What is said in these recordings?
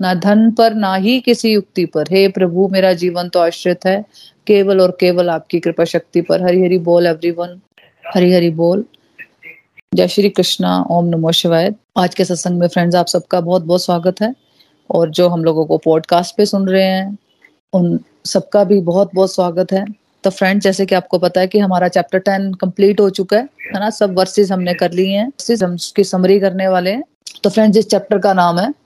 ना धन पर, ना ही किसी युक्ति पर। हे प्रभु, मेरा जीवन तो आश्रित है। केवल और केवल आपकी कृपा शक्ति पर। हरि हरि बोल एवरीवन हरि हरि बोल। जय श्री कृष्णा। ओम नमो शिवाय। आज के सत्संग में फ्रेंड्स आप सबका बहुत बहुत स्वागत है। और जो हम लोगों को पॉडकास्ट पे सुन रहे हैं, उन सबका भी बहुत बहुत स्वागत है। तो फ्रेंड जैसे कि आपको पता है कि हमारा चैप्टर टेन कंप्लीट हो चुका है है ना? सब वर्सेस हमने कर लिए हैं। हम उसकी समरी करने वाले हैं। तो फ्रेंड्स इस चैप्टर का नाम है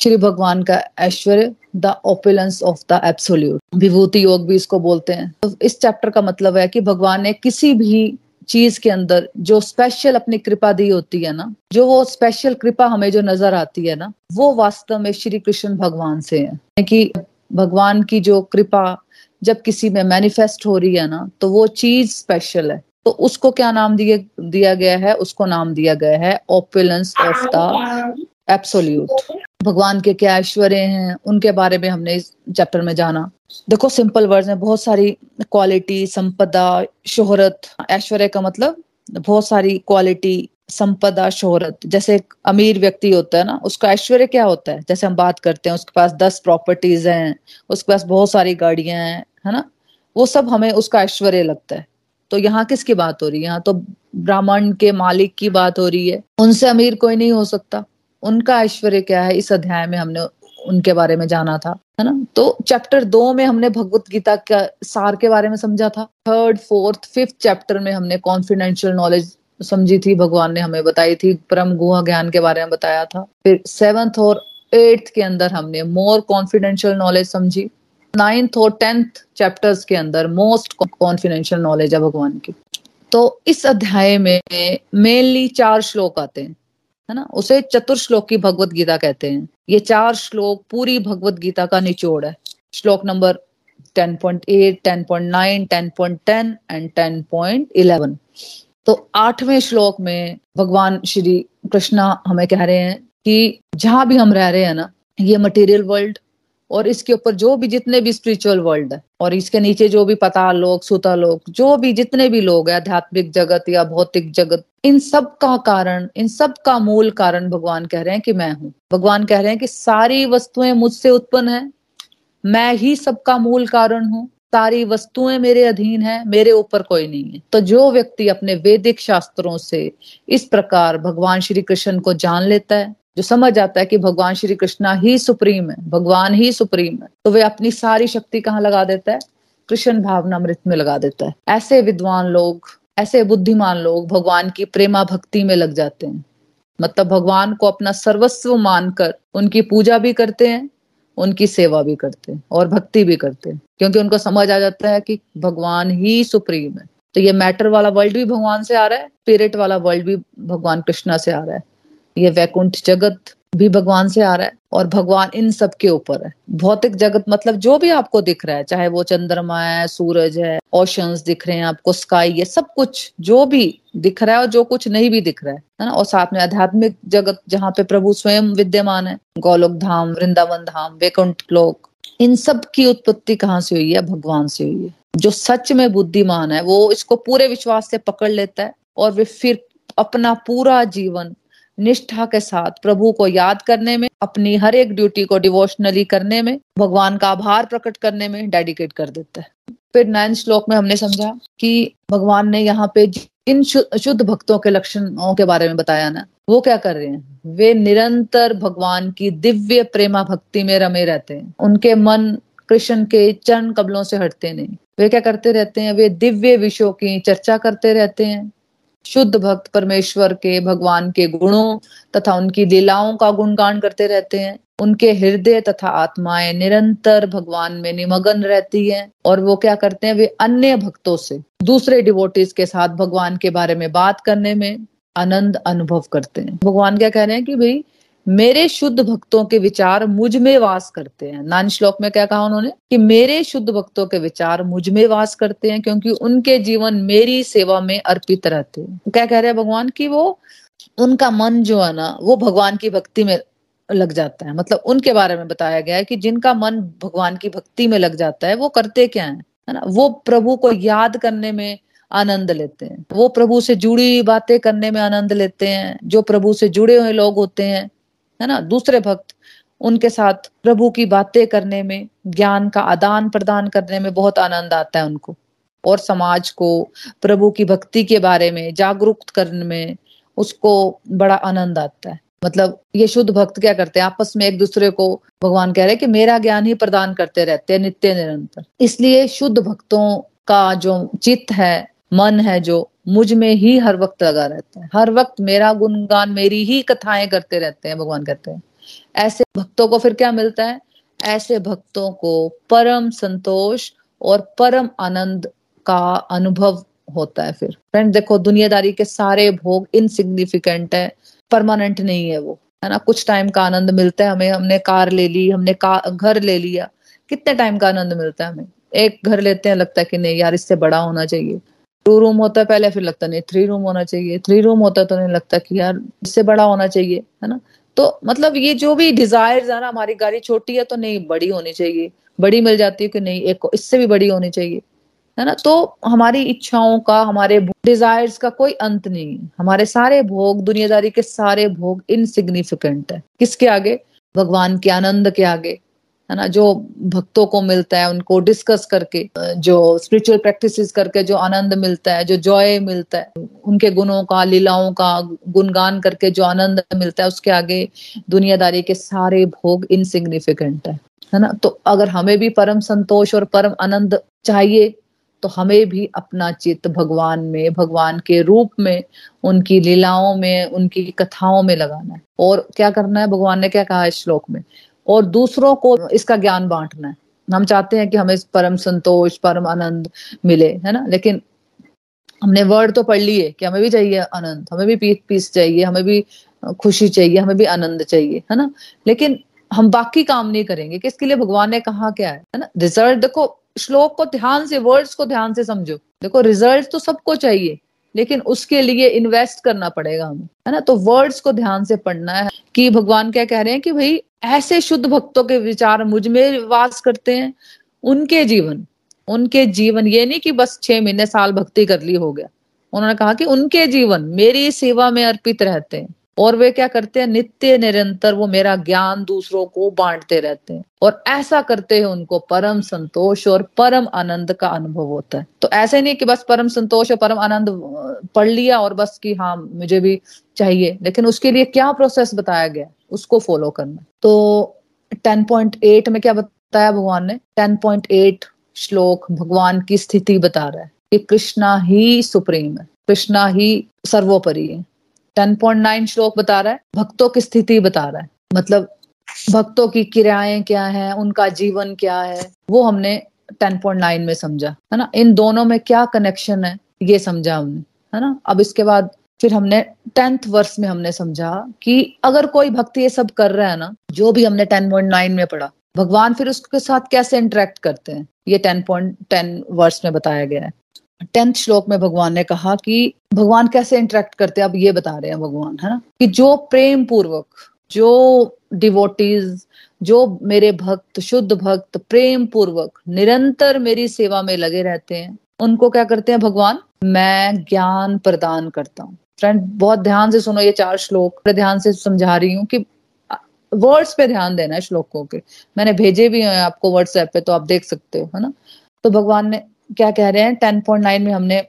श्री भगवान का ऐश्वर्य the opulence of the absolute Vibhuti Yoga भी इसको बोलते हैं। तो इस चैप्टर का मतलब है कि भगवान ने किसी भी चीज़ के अंदर जो स्पेशल अपनी कृपा दी होती है ना, जो वो स्पेशल कृपा हमें जो नज़र आती है ना, वो वास्तव में श्री कृष्ण भगवान से है। कि भगवान की जो कृपा जब किसी में मैनिफेस्ट हो रही है ना तो वो चीज़ स्पेशल है। तो उसको क्या नाम दिया दिया गया है? उसको नाम दिया गया है ओपुलेंस ऑफ़ द एब्सोल्यूट भगवान के क्या ऐश्वर्य हैं, उनके बारे में हमने इस चैप्टर में जाना। देखो सिंपल वर्ड्स में बहुत सारी क्वालिटी संपदा, शोहरत। ऐश्वर्य का मतलब बहुत सारी क्वालिटी संपदा, शोहरत। जैसे एक अमीर व्यक्ति होता है ना, उसका ऐश्वर्य क्या होता है? जैसे हम बात करते हैं, उसके पास दस प्रॉपर्टीज़ हैं, उसके पास बहुत सारी गाड़ियाँ हैं, है ना? वो सब हमें उसका ऐश्वर्य लगता है। तो यहाँ किसकी बात हो रही है? यहाँ तो ब्राह्मण के मालिक की बात हो रही है। उनसे अमीर कोई नहीं हो सकता। उनका ऐश्वर्य क्या है? इस अध्याय में हमने उनके बारे में जाना था, है ना? तो चैप्टर दो में हमने भगवत गीता का सार के बारे में समझा था। थर्ड फोर्थ फिफ्थ चैप्टर में हमने कॉन्फिडेंशियल नॉलेज समझी थी, भगवान ने हमें बताई थी, परम गुहा ज्ञान के बारे में बताया था। फिर सेवंथ और एट्थ के अंदर हमने मोर कॉन्फिडेंशियल नॉलेज समझी। नाइन्थ और टेंथ चैप्टर्स के अंदर मोस्ट कॉन्फिडेंशियल नॉलेज है भगवान की। तो इस अध्याय में मेनली चार श्लोक आते हैं। है ना? उसे चतुर्श्लोक की भगवत गीता कहते हैं। ये चार श्लोक पूरी भगवत गीता का निचोड़ है। श्लोक नंबर 10.8, 10.9, 10.10 एंड 10.11 तो आठवें श्लोक में भगवान श्री कृष्णा हमें कह रहे हैं कि जहाँ भी हम रह रहे हैं ना ये मटेरियल वर्ल्ड और इसके ऊपर जो भी जितने भी स्पिरिचुअल वर्ल्ड है और इसके नीचे जो भी पता लोग सुता लोग जो भी जितने भी लोग है आध्यात्मिक जगत या भौतिक जगत इन सब का कारण, इन सब का मूल कारण भगवान कह रहे हैं कि मैं हूँ। भगवान कह रहे हैं कि सारी वस्तुएँ मुझसे उत्पन्न है। मैं ही सबका मूल कारण हूँ। सारी वस्तुएँ मेरे अधीन है, मेरे ऊपर कोई नहीं है। तो जो व्यक्ति अपने वैदिक शास्त्रों से इस प्रकार भगवान श्री कृष्ण को जान लेता है, जो समझ आता है कि भगवान श्री कृष्णा ही सुप्रीम है, भगवान ही सुप्रीम है तो वे अपनी सारी शक्ति कहाँ लगा देता है? कृष्ण भावना मृत में लगा देता है। ऐसे विद्वान लोग ऐसे बुद्धिमान लोग भगवान की प्रेमा भक्ति में लग जाते हैं। मतलब भगवान को अपना सर्वस्व मानकर उनकी पूजा भी करते हैं, उनकी सेवा भी करते हैं और भक्ति भी करते हैं। क्योंकि उनको समझ आ जाता है कि भगवान ही सुप्रीम है। तो ये मैटर वाला वर्ल्ड भी भगवान से आ रहा है स्पिरिट वाला वर्ल्ड भी भगवान कृष्णा से आ रहा है। ये वैकुंठ जगत भी भगवान से आ रहा है और भगवान इन सब के ऊपर है। भौतिक जगत मतलब जो भी आपको दिख रहा है, चाहे वो चंद्रमा है, सूरज है ओशंस दिख रहे हैं आपको स्काई है, सब कुछ जो भी दिख रहा है और जो कुछ नहीं भी दिख रहा है है ना? और साथ में आध्यात्मिक जगत जहाँ पे प्रभु स्वयं विद्यमान है, गोलोक धाम, वृंदावन धाम, वैकुंठ लोक, इन सब की उत्पत्ति कहाँ से हुई है? भगवान से हुई है। जो सच में बुद्धिमान है, वो इसको पूरे विश्वास से पकड़ लेता है और वे फिर अपना पूरा जीवन निष्ठा के साथ प्रभु को याद करने में, अपनी हर एक ड्यूटी को डिवोशनली करने में, भगवान का आभार प्रकट करने में डेडिकेट कर देता है। फिर नैन श्लोक में हमने समझा कि भगवान ने यहाँ पे इन शुद्ध भक्तों के लक्षणों के बारे में बताया ना, वो क्या कर रहे हैं? वे निरंतर भगवान की दिव्य प्रेमा भक्ति में रमे रहते हैं। उनके मन कृष्ण के चरण कबलों से हटते नहीं। वे क्या करते रहते हैं? वे दिव्य विषयों की चर्चा करते रहते हैं। शुद्ध भक्त परमेश्वर के, भगवान के गुणों तथा उनकी लीलाओं का गुणगान करते रहते हैं। उनके हृदय तथा आत्माएँ निरंतर भगवान में निमग्न रहती हैं और वो क्या करते हैं? वे अन्य भक्तों से, दूसरे डिवोटीज के साथ भगवान के बारे में बात करने में आनंद अनुभव करते हैं। भगवान क्या कह रहे हैं कि भाई मेरे शुद्ध भक्तों के विचार मुझमें वास करते हैं। नान श्लोक में क्या कहा उन्होंने? कि मेरे शुद्ध भक्तों के विचार मुझमें वास करते हैं क्योंकि उनके जीवन मेरी सेवा में अर्पित रहते हैं। क्या कह रहे हैं भगवान? की वो, उनका मन जो है ना, वो भगवान की भक्ति में लग जाता है। मतलब उनके बारे में बताया गया है कि जिनका मन भगवान की भक्ति में लग जाता है, वो करते क्या है? है ना? वो प्रभु को याद करने में आनंद लेते हैं। वो प्रभु से जुड़ी बातें करने में आनंद लेते हैं। जो प्रभु से जुड़े हुए लोग होते हैं है ना? दूसरे भक्त उनके साथ प्रभु की बातें करने में, ज्ञान का आदान प्रदान करने में बहुत आनंद आता है उनको। और समाज को प्रभु की भक्ति के बारे में, जागरूक करने में उसको बड़ा आनंद आता है। मतलब ये शुद्ध भक्त क्या करते हैं? आपस में एक दूसरे को भगवान कह रहे हैं कि मेरा ज्ञान ही प्रदान करते रहते हैं, नित्य निरंतर। इसलिए शुद्ध भक्तों का जो चित्त है, मन है जो मुझमें ही हर वक्त लगा रहता है। हर वक्त मेरा गुणगान, मेरी ही कथाएँ करते रहते हैं, भगवान कहते हैं। ऐसे भक्तों को फिर क्या मिलता है? ऐसे भक्तों को परम संतोष और परम आनंद का अनुभव होता है फिर। फ्रेंड देखो, दुनियादारी के सारे भोग इनसिग्निफिकेंट है परमानेंट नहीं है वो, है ना? कुछ टाइम का आनंद मिलता है हमें, हमने कार ले ली, हमने का, घर ले लिया, कितने टाइम का आनंद मिलता है हमें? एक घर लेते हैं, लगता है कि नहीं यार, इससे बड़ा होना चाहिए। टू रूम होता है पहले, फिर लगता नहीं, थ्री रूम होना चाहिए, थ्री रूम होता तो नहीं लगता कि यार इससे बड़ा होना चाहिए, है ना? तो मतलब ये जो भी डिज़ायर है ना, हमारी गाड़ी छोटी है तो नहीं, बड़ी होनी चाहिए। बड़ी मिल जाती है कि नहीं, एक इससे भी बड़ी होनी चाहिए, है ना? तो हमारी इच्छाओं का, हमारे डिजायर्स का कोई अंत नहीं है। हमारे सारे भोग, दुनियादारी के सारे भोग इनसिग्निफिकेंट है। किसके आगे? भगवान के आनंद के आगे। है ना, जो भक्तों को मिलता है, उनको डिस्कस करके जो स्पिरिचुअल प्रैक्टिसेस करके जो आनंद मिलता है, जो जॉय मिलता है, उनके गुणों का, लीलाओं का गुणगान करके जो आनंद मिलता है, उसके आगे दुनियादारी के सारे भोग इनसिग्निफिकेंट है है ना? तो अगर हमें भी परम संतोष और परम आनंद चाहिए तो हमें भी अपना चित्त भगवान में, भगवान के रूप में, उनकी लीलाओं में, उनकी कथाओं में लगाना है। और क्या करना है? भगवान ने क्या कहा है श्लोक में? और दूसरों को इसका ज्ञान बांटना है। हम चाहते हैं कि हमें परम संतोष, परम आनंद मिले, है ना? लेकिन हमने वर्ड तो पढ़ लिए कि हमें भी चाहिए आनंद, हमें भी पीस पीस चाहिए, हमें भी खुशी चाहिए, हमें भी आनंद चाहिए, है ना? लेकिन हम बाकी काम नहीं करेंगे। कि इसके लिए? भगवान ने कहा क्या है ना? रिज़ल्ट देखो, श्लोक को ध्यान से वर्ड्स को ध्यान से समझो। देखो रिज़ल्ट तो सबको चाहिए। लेकिन उसके लिए इन्वेस्ट करना पड़ेगा हमें, है ना? तो वर्ड्स को ध्यान से पढ़ना है कि भगवान क्या कह रहे हैं कि भाई, ऐसे शुद्ध भक्तों के विचार मुझमें वास करते हैं, उनके जीवन उनके जीवन, ये नहीं कि बस छह महीने साल भक्ति कर ली हो गया। उन्होंने कहा कि उनके जीवन मेरी सेवा में अर्पित रहते हैं। और वे क्या करते हैं? नित्य निरंतर वो मेरा ज्ञान दूसरों को बांटते रहते हैं। और ऐसा करते हैं उनको परम संतोष और परम आनंद का अनुभव होता है। तो ऐसे नहीं कि बस परम संतोष और परम आनंद पढ़ लिया और बस कि हाँ मुझे भी चाहिए। लेकिन उसके लिए क्या प्रोसेस बताया गया? उसको फॉलो करना। तो 10.8 में क्या बताया भगवान ने? 10.8 श्लोक भगवान की स्थिति बता रहा है कि कृष्णा ही सुप्रीम है। कृष्णा ही सर्वोपरि है। 10.9 श्लोक बता रहा है, भक्तों की स्थिति बता रहा है। मतलब भक्तों की क्रियाएँ क्या है, उनका जीवन क्या है, वो हमने 10.9 में समझा, है ना? इन दोनों में क्या कनेक्शन है, ये समझा हमने, है ना? अब इसके बाद फिर हमने टेंथ वर्ष में हमने समझा कि अगर कोई भक्ति ये सब कर रहा है ना, जो भी हमने टेन पॉइंट नाइन में पढ़ा, भगवान फिर उसके साथ कैसे इंटरेक्ट करते हैं? ये टेन पॉइंट टेन वर्ष में बताया गया है। टेंथ श्लोक में भगवान ने कहा कि भगवान कैसे इंटरेक्ट करते हैं? अब ये बता रहे हैं भगवान, है ना? कि जो प्रेम पूर्वक, जो डिवोटीज जो मेरे भक्त, शुद्ध भक्त, प्रेम पूर्वक निरंतर मेरी सेवा में लगे रहते हैं, उनको क्या करते हैं भगवान? मैं ज्ञान प्रदान करता हूँ। फ्रेंड बहुत ध्यान से सुनो ये चार श्लोक। ध्यान से समझा रही हूँ कि वर्ड्स पे ध्यान देना है श्लोकों के। मैंने भेजे भी हैं आपको व्हाट्सएप पे तो आप देख सकते हो, है ना? तो भगवान ने क्या कह रहे हैं टेन पॉइंट नाइन में हमने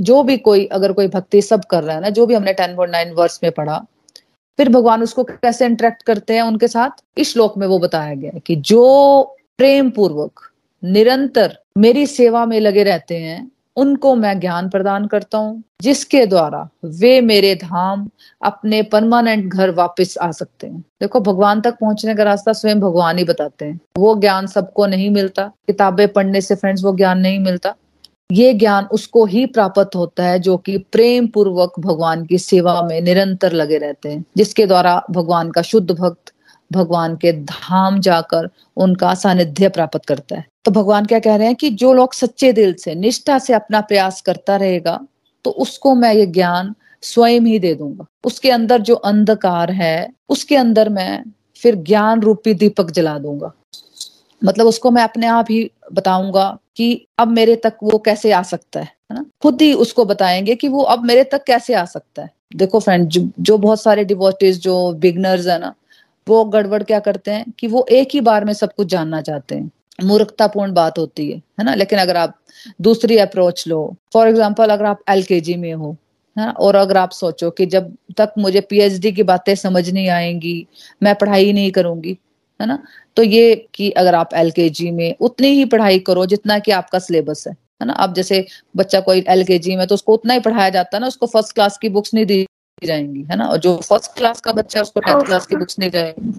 जो भी कोई, अगर कोई भक्ति सब कर रहा है ना, जो भी हमने टेन पॉइंट नाइन वर्ष में पढ़ा, फिर भगवान उसको कैसे इंटरेक्ट करते हैं उनके साथ? इस श्लोक में वो बताया गया कि जो प्रेम पूर्वक, निरंतर मेरी सेवा में लगे रहते हैं उनको मैं ज्ञान प्रदान करता हूँ, जिसके द्वारा वे मेरे धाम अपने परमानेंट घर वापस आ सकते हैं। देखो, भगवान तक पहुँचने का रास्ता स्वयं भगवान ही बताते हैं। वो ज्ञान सबको नहीं मिलता। किताबें पढ़ने से फ्रेंड्स वो ज्ञान नहीं मिलता। ये ज्ञान उसको ही प्राप्त होता है, जो कि प्रेम पूर्वक भगवान की सेवा में निरंतर लगे रहते हैं, जिसके द्वारा भगवान का शुद्ध भक्त भगवान के धाम जाकर उनका सानिध्य प्राप्त करता है। तो भगवान क्या कह रहे हैं कि जो लोग सच्चे दिल से निष्ठा से अपना प्रयास करता रहेगा तो उसको मैं ये ज्ञान स्वयं ही दे दूँगा। उसके अंदर जो अंधकार है उसके अंदर मैं फिर ज्ञान रूपी दीपक जला दूँगा। मतलब उसको मैं अपने आप ही बताऊँगा कि अब मेरे तक वो कैसे आ सकता है ना? खुद ही उसको बताएँगे कि वो अब मेरे तक कैसे आ सकता है। देखो फ्रेंड जो, जो बहुत सारे डिवोटीज जो बिगनर्स है ना वो गड़बड़ क्या करते हैं कि वो एक ही बार में सब कुछ जानना चाहते हैं। मूर्खतापूर्ण बात होती है है ना? लेकिन अगर आप दूसरी अप्रोच लो फॉर एग्ज़ाम्पल अगर आप एल में हो, है ना? और अगर आप सोचो कि जब तक मुझे पीएचडी की बातें समझ नहीं आएँगी, मैं पढ़ाई नहीं करूँगी, है ना? तो ये कि अगर आप एल में उतनी ही पढ़ाई करो जितना कि आपका सिलेबस है है ना? अब जैसे बच्चा कोई एल में तो उसको उतना ही पढ़ाया जाता है ना, उसको फ़र्स्ट क्लास की बुक्स नहीं दी जाएँगी है ना? और जो फ़र्स्ट क्लास का बच्चा उसको टेंथ क्लास की बुक्स नहीं जाएँगी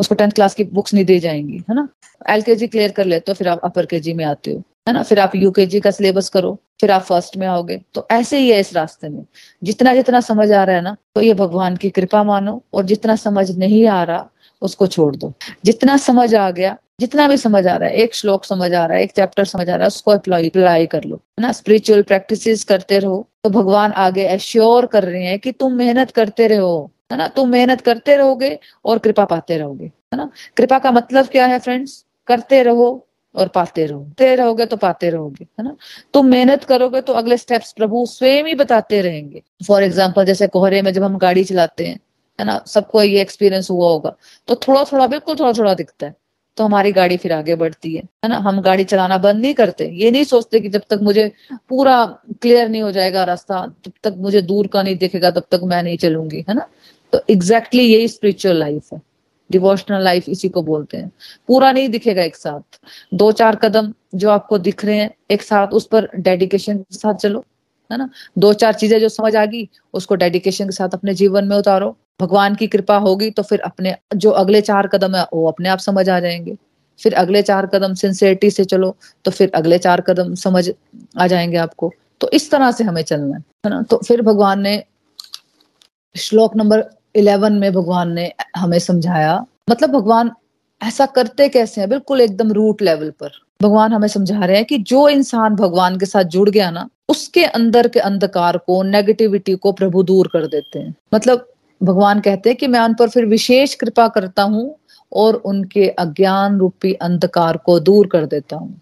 उसको टेंथ क्लास की बुक्स नहीं दी जाएँगी है ना? एल क्लियर कर लेते हो फिर आप अपर के जी में आते हो है ना? फिर आप यूकेजी का सिलेबस करो फिर आप फ़र्स्ट में आओगे तो ऐसे ही है इस रास्ते में। जितना जितना समझ आ रहा है ना तो ये भगवान की कृपा मानो और जितना समझ नहीं आ रहा उसको छोड़ दो। जितना समझ आ गया जितना भी समझ आ रहा है, एक श्लोक समझ आ रहा है, एक चैप्टर समझ आ रहा है, उसको अप्लाई अप्लाई कर लो। है ना? स्पिरिचुअल प्रैक्टिस करते रहो। तो भगवान आगे एश्योर कर रहे हैं कि तुम मेहनत करते रहो। है ना? तुम मेहनत करते रहोगे और कृपा पाते रहोगे। है ना? कृपा का मतलब क्या है फ्रेंड्स करते रहो और पाते रहो। करते रहोगे तो पाते रहोगे। है ना? तुम मेहनत करोगे तो अगले स्टेप्स प्रभु स्वयं ही बताते रहेंगे। फॉर एग्ज़ाम्पल जैसे कोहरे में जब हम गाड़ी चलाते हैं, है ना? सबको ये एक्सपीरियंस हुआ होगा। तो थोड़ा थोड़ा बिल्कुल थोड़ा थोड़ा दिखता है। तो हमारी गाड़ी फिर आगे बढ़ती है है ना? हम गाड़ी चलाना बंद नहीं करते। ये नहीं सोचते कि जब तक मुझे पूरा क्लियर नहीं हो जाएगा रास्ता तब तक मुझे दूर का नहीं दिखेगा, तब तक मैं नहीं चलूँगी, है ना? तो एग्जैक्टली exactly यही स्पिरिचुअल लाइफ है। डिवोशनल लाइफ इसी को बोलते हैं। पूरा नहीं दिखेगा एक साथ। दो चार कदम जो आपको दिख रहे हैं, एक साथ उस पर डेडिकेशन के साथ चलो। है ना? दो चार चीज़ें जो समझ आ गई, उसको डेडिकेशन के साथ अपने जीवन में उतारो। भगवान की कृपा होगी तो फिर अपने जो अगले चार कदम है, वो अपने आप समझ आ जाएँगे। फिर अगले चार कदम सिंसियरिटी से चलो तो फिर अगले चार कदम समझ आ जाएँगे आपको। तो इस तरह से हमें चलना है ना? तो फिर भगवान ने श्लोक नंबर इलेवन में भगवान ने हमें समझाया। मतलब भगवान ऐसा करते कैसे हैं? बिल्कुल एकदम रूट लेवल पर। भगवान हमें समझा रहे हैं कि जो इंसान भगवान के साथ जुड़ गया ना, उसके अंदर के अंधकार को नेगेटिविटी को प्रभु दूर कर देते हैं। मतलब भगवान कहते हैं कि मैं उन पर फिर विशेष कृपा करता हूँ और उनके अज्ञान रूपी अंधकार को दूर कर देता हूँ।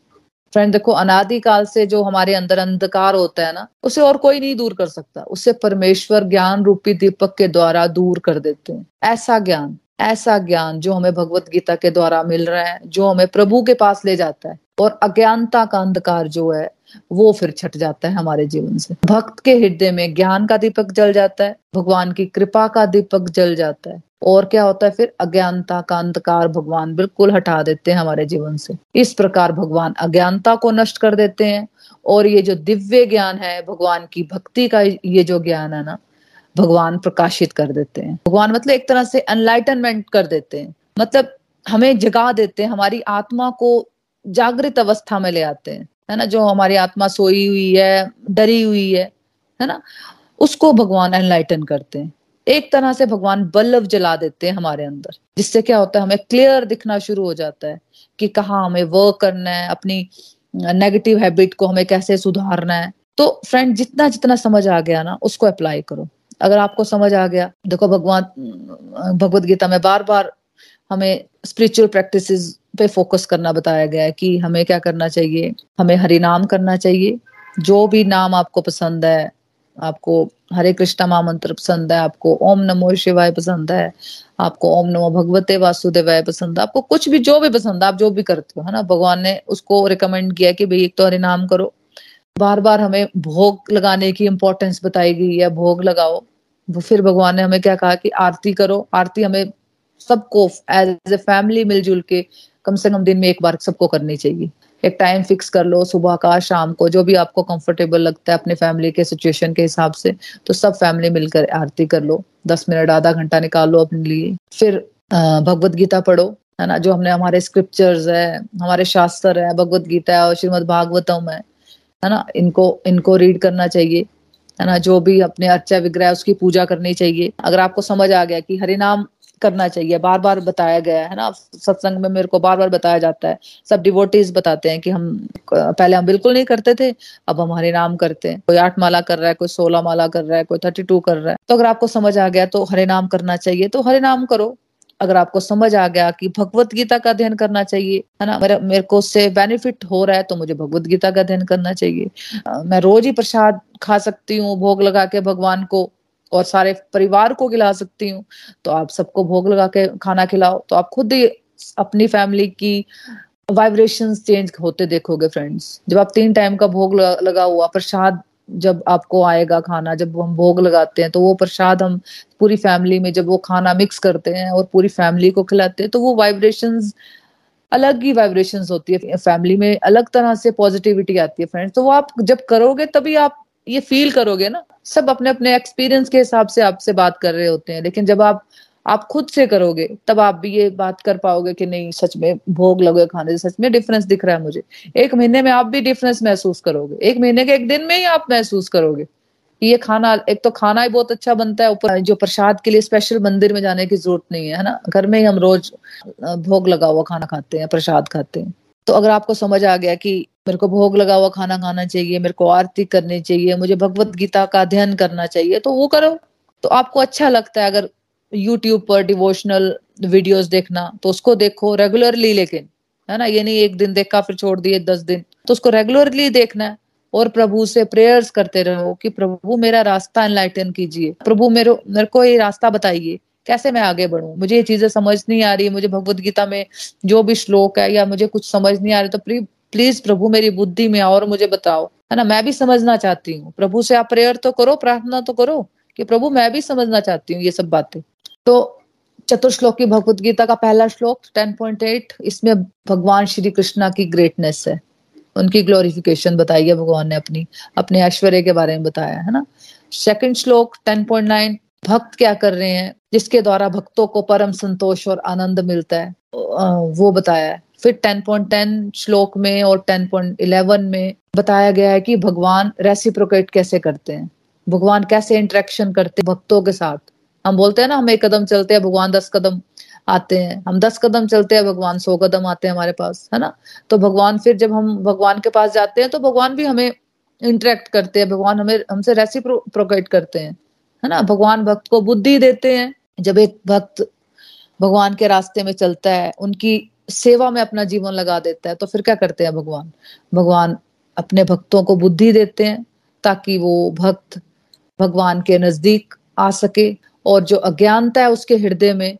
फ्रेंड देखो, अनादिकाल से जो हमारे अंदर अंधकार होता है ना, उसे और कोई नहीं दूर कर सकता। उसे परमेश्वर ज्ञान रूपी दीपक के द्वारा दूर कर देते हैं। ऐसा ज्ञान। ऐसा ज्ञान जो हमें भगवत गीता के द्वारा मिल रहा है, जो हमें प्रभु के पास ले जाता है, और अज्ञानता का अंधकार जो है, वो फिर छट जाता है हमारे जीवन से। भक्त के हृदय में ज्ञान का दीपक जल जाता है, भगवान की कृपा का दीपक जल जाता है, और क्या होता है, फिर अज्ञानता का अंधकार भगवान बिल्कुल हटा देते हैं हमारे जीवन से। इस प्रकार भगवान अज्ञानता को नष्ट कर देते हैं, और ये जो दिव्य ज्ञान है, भगवान की भक्ति का ये जो ज्ञान है ना भगवान प्रकाशित कर देते हैं। भगवान मतलब एक तरह से अनलाइटनमेंट कर देते हैं। मतलब हमें जगा देते हैं, हमारी आत्मा को जागृत अवस्था में ले आते हैं। है ना? जो हमारी आत्मा सोई हुई है, डरी हुई है है ना? उसको भगवान एनलाइटन करते हैं। एक तरह से भगवान बल्लभ जला देते हैं हमारे अंदर। जिससे क्या होता है, हमें क्लियर दिखना शुरू हो जाता है कि कहाँ हमें वर्क करना है, अपनी नेगेटिव हैबिट को हमें कैसे सुधारना है। तो फ्रेंड जितना जितना समझ आ गया ना, उसको अप्लाई करो। अगर आपको समझ आ गया, देखो भगवान, भगवत गीता में बार बार हमें स्पिरिचुअल प्रैक्टिसेस पे फोकस करना बताया गया है कि हमें क्या करना चाहिए? हमें हरि नाम करना चाहिए। जो भी नाम आपको पसंद है, आपको हरे कृष्णा महामंत्र पसंद है, आपको ओम नमो शिवाय पसंद है, आपको ओम नमो भगवते वासुदेवाय पसंद है, आपको कुछ भी जो भी पसंद है, आप जो भी करते हो, है ना? भगवान ने उसको रिकमेंड किया कि भाई एक तो हरि नाम करो बार बार हमें भोग लगाने की इम्पोर्टेंस बताई गई है भोग लगाओ फिर भगवान ने हमें क्या कहा कि आरती करो। आरती हमें सबको एज ए फैमिली मिलजुल के कम से कम दिन में एक बार सबको करनी चाहिए। एक टाइम फिक्स कर लो, सुबह का, शाम को, जो भी आपको कंफर्टेबल लगता है अपने फैमिली के सिचुएशन के हिसाब से तो सब फैमिली मिलकर आरती कर लो। दस मिनट, आधा घंटा निकाल लो अपने लिए। फिर भगवत गीता पढ़ो, है ना? जो हमने हमारे स्क्रिप्चर्स है, हमारे शास्त्र है, भगवत गीता है और श्रीमद भागवतम है। है ना? इनको इनको रीड करना चाहिए, है ना? जो भी अपने अर्चा विग्रह उसकी पूजा करनी चाहिए। अगर आपको समझ आ गया कि हरिनाम करना चाहिए बार बार बताया गया है ना? सत्संग में मेरे को बार बार बताया जाता है। सब डिवोटीज बताते हैं कि हम, पहले हम बिल्कुल नहीं करते थे, अब हम हरे नाम करते हैं। कोई आठ माला कर रहा है, कोई सोलह माला कर रहा है, कोई थर्टी टू कर रहा है। तो अगर आपको समझ आ गया तो हरे नाम करना चाहिए तो हरे नाम करो। अगर आपको समझ आ गया कि भगवत गीता का अध्ययन करना चाहिए है ना? मेरे मेरे को उससे बेनिफिट हो रहा है तो मुझे भगवत गीता का अध्ययन करना चाहिए। आ, मैं रोज ही प्रसाद खा सकती हूँ भोग लगा के भगवान को और सारे परिवार को खिला सकती हूँ। तो आप सबको भोग लगा के खाना खिलाओ। तो आप खुद ही अपनी फैमिली की वाइब्रेशंस चेंज होते देखोगे फ्रेंड्स जब आप तीन टाइम का भोग लगा हुआ प्रसाद जब आपको आएगा खाना, जब हम भोग लगाते हैं तो वो प्रसाद हम पूरी फैमिली में जब वो खाना मिक्स करते हैं और पूरी फैमिली को खिलाते हैं तो वो वाइब्रेशंस अलग ही वाइब्रेशंस होती है फैमिली में, अलग तरह से पॉजिटिविटी आती है फ्रेंड्स तो वो आप जब करोगे तभी आप ये फील करोगे ना. सब अपने अपने एक्सपीरियंस के हिसाब से आपसे बात कर रहे होते हैं, लेकिन जब आप आप खुद से करोगे, तब आप भी ये बात कर पाओगे कि नहीं, सच में भोग लगे खाने से, सच में डिफरेंस दिख रहा है मुझे। एक महीने में आप भी डिफरेंस महसूस करोगे। एक महीने के एक दिन में ही आप महसूस करोगे ये खाना, एक तो खाना ही बहुत अच्छा बनता है ऊपर, जो प्रसाद के लिए स्पेशल मंदिर में जाने की ज़रूरत नहीं है है ना? घर में ही हम रोज भोग लगा हुआ खाना खाते हैं, प्रसाद खाते हैं। तो अगर आपको समझ आ गया कि मेरे को भोग लगा हुआ खाना खाना चाहिए, मेरे को आरती करनी चाहिए, मुझे भगवत गीता का अध्ययन करना चाहिए तो वो करो। तो आपको अच्छा लगता है अगर यूट्यूब पर डिवोशनल वीडियोस देखना तो उसको देखो रेगुलरली लेकिन, है ना? ये नहीं एक दिन देखा, फिर छोड़ दिए दस दिन। तो उसको रेगुलरली देखना है और प्रभु से प्रेयर्स करते रहो कि प्रभु मेरा रास्ता एनलाइटन कीजिए। प्रभु मेरे मेरे को ये रास्ता बताइए, कैसे मैं आगे बढ़ू? मुझे ये चीज़ें समझ नहीं आ रही, मुझे भगवत गीता में जो भी श्लोक है या मुझे कुछ समझ नहीं आ रही तो प्लीज़ प्रभु मेरी बुद्धि में आओ और मुझे बताओ। है ना? मैं भी समझना चाहती हूँ। प्रभु से आप प्रेयर तो करो, प्रार्थना तो करो कि प्रभु मैं भी समझना चाहती हूँ ये सब बातें। तो चतुर्श्लोक भगवत गीता का पहला श्लोक 10.8 इसमें भगवान श्री कृष्णा की ग्रेटनेस है। उनकी ग्लोरिफिकेशन बताई है भगवान ने अपनी, अपने ऐश्वर्य के बारे में बताया, है ना? सेकंड श्लोक 10.9 भक्त क्या कर रहे हैं? जिसके द्वारा भक्तों को परम संतोष और आनंद मिलता है। वो बताया है। फिर 10.10 श्लोक में और 10.11 में बताया गया है कि भगवान रेसिप्रोकेट कैसे करते हैं? भगवान कैसे इंटरेक्शन करते भक्तों के साथ? हम बोलते हैं ना, हम एक कदम चलते हैं, भगवान दस कदम आते हैं। हम दस कदम चलते हैं, भगवान सौ कदम आते हैं हमारे पास, है ना? तो भगवान फिर जब हम भगवान के पास जाते हैं तो भगवान भी हमें इंटरेक्ट करते हैं, भगवान हमें, हमसे रेसी रेसिप्रोकेट करते हैं, है ना? भगवान भक्त को बुद्धि देते हैं। जब एक भक्त भगवान के रास्ते में चलता है, उनकी सेवा में अपना जीवन लगा देता है तो फिर क्या करते हैं भगवान? भगवान अपने भक्तों को बुद्धि देते हैं, ताकि वो भक्त भगवान के नज़दीक आ सके। और जो अज्ञानता है उसके हृदय में,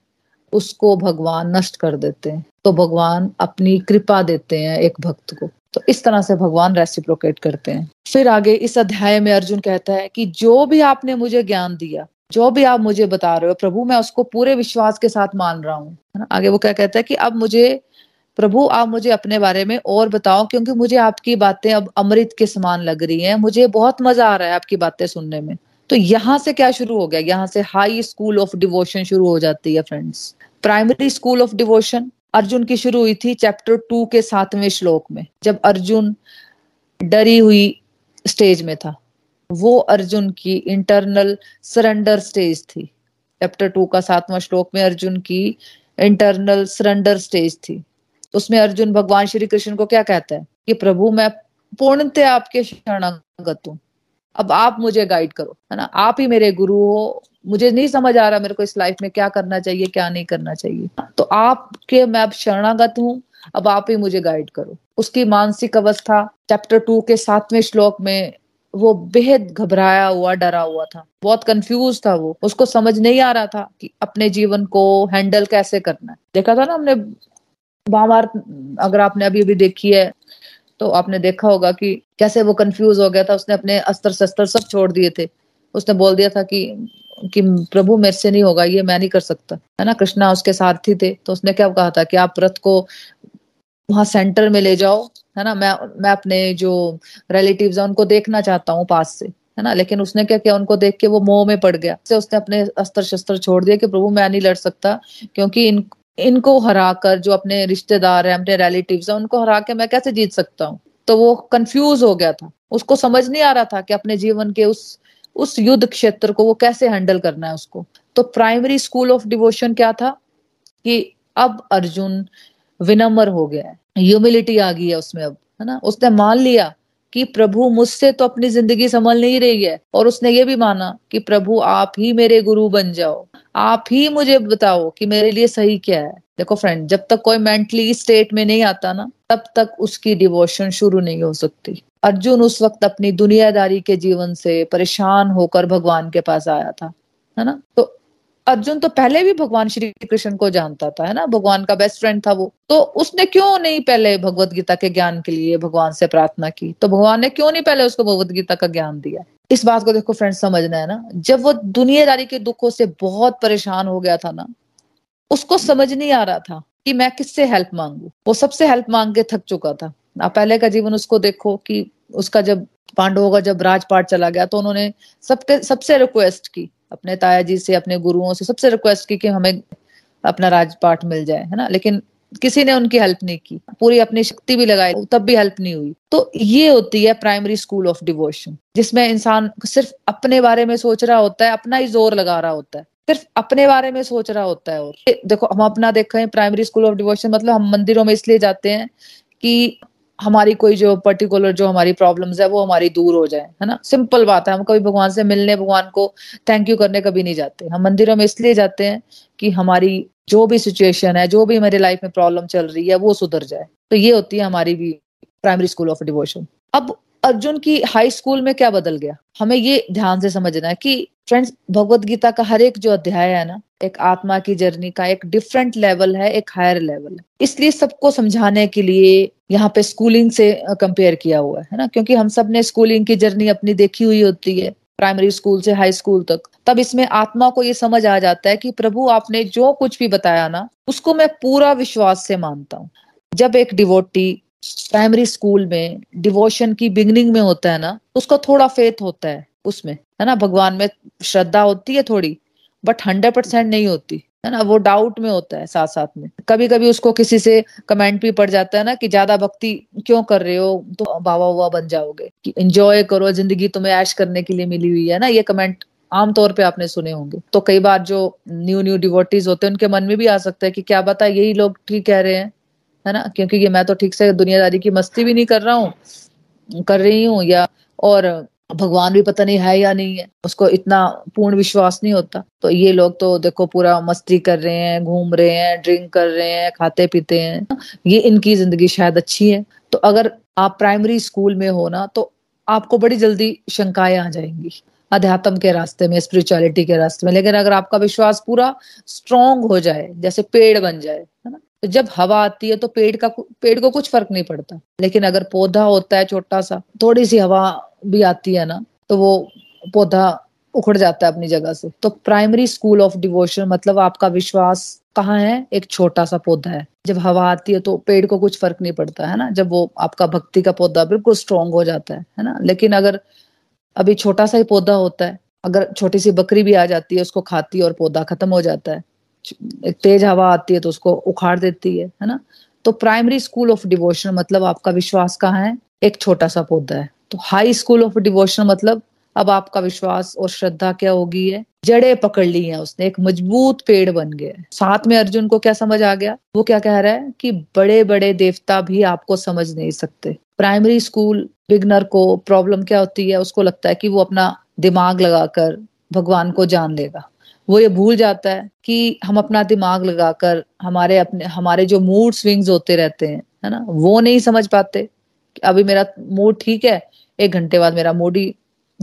उसको भगवान नष्ट कर देते हैं। तो भगवान अपनी कृपा देते हैं एक भक्त को। तो इस तरह से भगवान रेसिप्रोकेट करते हैं। फिर आगे इस अध्याय में अर्जुन कहता है कि जो भी आपने मुझे ज्ञान दिया, जो भी आप मुझे बता रहे हो, प्रभु मैं उसको पूरे विश्वास के साथ मान रहा हूँ। आगे वो क्या कहता है कि अब मुझे, प्रभु आप मुझे अपने बारे में और बताओ, क्योंकि मुझे आपकी बातें अब अमृत के समान लग रही हैं। मुझे बहुत मज़ा आ रहा है आपकी बातें सुनने में। तो यहाँ से क्या शुरू हो गया? यहाँ से हाई स्कूल ऑफ़ डिवोशन शुरू हो जाती है friends primary school of devotion Arjun की शुरू हुई थी चैप्टर टू के सातवें श्लोक में, जब अर्जुन डरी हुई स्टेज में था। वो अर्जुन की इंटरनल सरेंडर स्टेज थी। चैप्टर टू का सातवां श्लोक में अर्जुन की इंटरनल सरेंडर स्टेज थी। उसमें अर्जुन भगवान श्री कृष्ण को क्या कहता है? कि प्रभु, मैं पूर्णतः आपके शरणागत हूँ। अब आप मुझे गाइड करो, है ना? आप ही मेरे गुरु हो, मुझे नहीं समझ आ रहा मेरे को इस लाइफ में क्या करना चाहिए, क्या नहीं करना चाहिए। तो आपके, मैं अब शरणागत हूँ, अब आप ही मुझे गाइड करो। उसकी मानसिक अवस्था चैप्टर टू के सातवें श्लोक में वो बेहद घबराया हुआ, डरा हुआ था। बहुत कंफ्यूज था वो। उसको समझ नहीं आ रहा था कि अपने जीवन को हैंडल कैसे करना है। देखा था ना हमने महाभारत अगर आपने अभी अभी देखी है तो आपने देखा होगा कि कैसे वो कंफ्यूज हो गया था, उसने अपने अस्त्र शस्त्र सब छोड़ दिए थे। उसने बोल दिया था कि कि प्रभु मेरे से नहीं होगा, ये मैं नहीं कर सकता। है ना? कृष्णा उसके सारथी थे तो उसने क्या कहा था कि आप रथ को वहाँ सेंटर में ले जाओ, है ना? मैं मैं अपने जो रिलेटिव्स है, उनको देखना चाहता हूँ पास से, है ना? लेकिन उसने क्या किया? उनको देख के वो मोह में पड़ गया। उसने अपने अस्त्र शस्त्र छोड़ दिया कि प्रभु मैं नहीं लड़ सकता, क्योंकि इन इनको हरा कर जो अपने रिश्तेदार है, अपने रिलेटिव है, उनको हरा के मैं कैसे जीत सकता हूँ? तो वो कंफ्यूज हो गया था। उसको समझ नहीं आ रहा था कि अपने जीवन के उस उस युद्ध क्षेत्र को वो कैसे हैंडल करना है उसको। तो प्राइमरी स्कूल ऑफ़ डिवोशन क्या था? कि अब अर्जुन विनम्र हो गया है। ह्यूमिलिटी आ गई है उसमें अब, है ना? उसने मान लिया कि प्रभु मुझसे तो अपनी ज़िंदगी संभल नहीं रही है। और उसने ये भी माना कि प्रभु, आप ही मेरे गुरु बन जाओ। आप ही मुझे बताओ कि मेरे लिए सही क्या है। देखो फ्रेंड जब तक कोई मेंटली स्टेट में नहीं आता ना, तब तक उसकी डिवोशन शुरू नहीं हो सकती। अर्जुन उस वक्त अपनी दुनियादारी के जीवन से परेशान होकर भगवान के पास आया था, है ना? तो अर्जुन तो पहले भी भगवान श्री कृष्ण को जानता था, है ना? भगवान का बेस्ट फ्रेंड था वो। तो उसने क्यों नहीं पहले भगवत गीता के ज्ञान के लिए भगवान से प्रार्थना की? तो भगवान ने क्यों नहीं पहले उसको भगवत गीता का ज्ञान दिया? इस बात को देखो फ्रेंड समझना है ना? जब वो दुनियादारी के दुखों से बहुत परेशान हो गया था ना, उसको समझ नहीं आ रहा था कि मैं किससे हेल्प मांगू। वो सबसे हेल्प मांग के थक चुका था। आप पहले का जीवन उसको देखो कि उसका जब, पांडवों का जब राजपाट चला गया तो उन्होंने सबके, सबसे रिक्वेस्ट की अपने ताया जी से, अपने गुरुओं से सबसे रिक्वेस्ट की कि हमें अपना राजपाट मिल जाए, है ना? लेकिन किसी ने उनकी हेल्प नहीं की। पूरी अपनी शक्ति भी लगाई, तब भी हेल्प नहीं हुई। तो ये होती है प्राइमरी स्कूल ऑफ़ डिवोशन जिसमें इंसान सिर्फ़ अपने बारे में सोच रहा होता है, अपना ही ज़ोर लगा रहा होता है। सिर्फ़ अपने बारे में सोच रहा होता है और। देखो, हम अपना देखें प्राइमरी स्कूल ऑफ़ डिवोशन मतलब हम मंदिरों में इसलिए जाते हैं कि हमारी कोई जो पर्टिकुलर जो हमारी प्रॉब्लम्स है, वो हमारी दूर हो जाए, है ना? सिंपल बात है, हम कभी भगवान से मिलने, भगवान को थैंक यू करने कभी नहीं जाते। हम मंदिरों में इसलिए जाते हैं कि हमारी जो भी सिचुएशन है, जो भी हमारी लाइफ में प्रॉब्लम चल रही है, वो सुधर जाए। तो ये होती है हमारी भी प्राइमरी स्कूल ऑफ़ डिवोशन अब अर्जुन की हाई स्कूल में क्या बदल गया? हमें ये ध्यान से समझना है कि फ्रेंड्स भगवत गीता का हर एक जो अध्याय है ना, एक आत्मा की जर्नी का एक डिफरेंट लेवल है, एक हायर लेवल है। इसलिए सबको समझाने के लिए यहाँ पे स्कूलिंग से कंपेयर किया हुआ है ना? क्योंकि हम सबने स्कूलिंग की जर्नी अपनी देखी हुई होती है प्राइमरी स्कूल से हाई स्कूल तक। तब इसमें आत्मा को ये समझ आ जाता है कि प्रभु, आपने जो कुछ भी बताया ना, उसको मैं पूरा विश्वास से मानता हूँ। जब एक डिवोटी प्राइमरी स्कूल में डिवोशन की बिगनिंग में होता है ना, उसका थोड़ा फेथ होता है उसमें, है ना? भगवान में श्रद्धा होती है थोड़ी बट हंड्रेड परसेंट नहीं होती, है ना? वो डाउट में होता है साथ साथ में। कभी कभी उसको किसी से कमेंट भी पड़ जाता है ना कि ज़्यादा भक्ति क्यों कर रहे हो? तो बाबा हुआ बन जाओगे कि एंजॉय करो, ज़िंदगी तुम्हें ऐश करने के लिए मिली हुई है ना? ये कमेंट आमतौर पे आपने सुने होंगे। तो कई बार जो न्यू न्यू डिवोटीज होते हैं, उनके मन में भी आ सकता है कि क्या बता यही लोग ठीक कह रहे हैं। है ना? क्योंकि ये मैं तो ठीक से दुनियादारी की मस्ती भी नहीं कर रहा हूँ, कर रही हूँ या, और भगवान भी पता नहीं है या नहीं है, उसको इतना पूर्ण विश्वास नहीं होता। तो ये लोग तो देखो पूरा मस्ती कर रहे हैं, घूम रहे हैं ड्रिंक कर रहे हैं, खाते पीते हैं। ये इनकी ज़िंदगी शायद अच्छी है। तो अगर आप प्राइमरी स्कूल में हो ना तो आपको बड़ी जल्दी शंकाएँ आ जाएँगी। अध्यात्म के रास्ते में स्पिरिचुअलिटी के रास्ते में। लेकिन अगर आपका विश्वास पूरा स्ट्रोंग हो जाए, जैसे पेड़ बन जाए, है ना? तो जब हवा आती है तो पेड़ का पेड़ को कुछ फ़र्क नहीं पड़ता। लेकिन अगर पौधा होता है छोटा सा थोड़ी सी हवा भी आती है ना तो वो पौधा उखड़ जाता है अपनी जगह से। तो प्राइमरी स्कूल ऑफ़ डिवोशन मतलब आपका विश्वास कहाँ है? एक छोटा सा पौधा है। जब हवा आती है तो पेड़ को कुछ फ़र्क नहीं पड़ता, है ना? जब वो आपका भक्ति का पौधा बिल्कुल स्ट्रोंग हो जाता है है ना? लेकिन अगर अभी छोटा सा ही पौधा होता है, अगर छोटी सी बकरी भी आ जाती है, उसको खाती है और पौधा खत्म हो जाता है तेज हवा आती है तो उसको उखाड़ देती है है ना? तो प्राइमरी स्कूल ऑफ़ डिवोशन मतलब आपका विश्वास कहाँ है? एक छोटा सा पौधा है। तो हाई स्कूल ऑफ़ डिवोशन मतलब अब आपका विश्वास और श्रद्धा क्या होगी है? जड़े पकड़ ली है उसने, एक मज़बूत पेड़ बन गया साथ में अर्जुन को क्या समझ आ गया? वो क्या कह रहा है कि बड़े बड़े देवता भी आपको समझ नहीं सकते। प्राइमरी स्कूल बिगनर को प्रॉब्लम क्या होती है? उसको लगता है कि वो अपना दिमाग लगाकर भगवान को जान लेगा। वो ये भूल जाता है कि हम अपना दिमाग लगाकर हमारे अपने, हमारे जो मूड स्विंग्स होते रहते हैं, है ना? वो नहीं समझ पाते कि अभी मेरा मूड ठीक है, एक घंटे बाद मेरा मूड ही